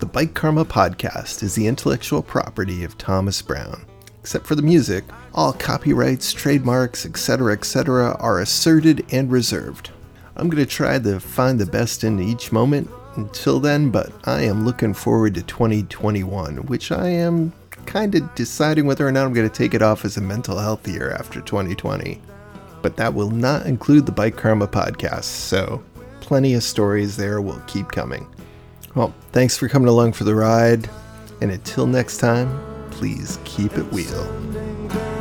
The Bike Karma podcast is the intellectual property of Thomas Brown. Except for the music, All copyrights, trademarks, etc., etc., are asserted and reserved. I'm going to try to find the best in each moment until then, but I am looking forward to 2021, which I am kind of deciding whether or not I'm going to take it off as a mental health year after 2020. But that will not include the Bike Karma podcast, so plenty of stories there will keep coming. Well, thanks for coming along for the ride, and until next time, please keep it real.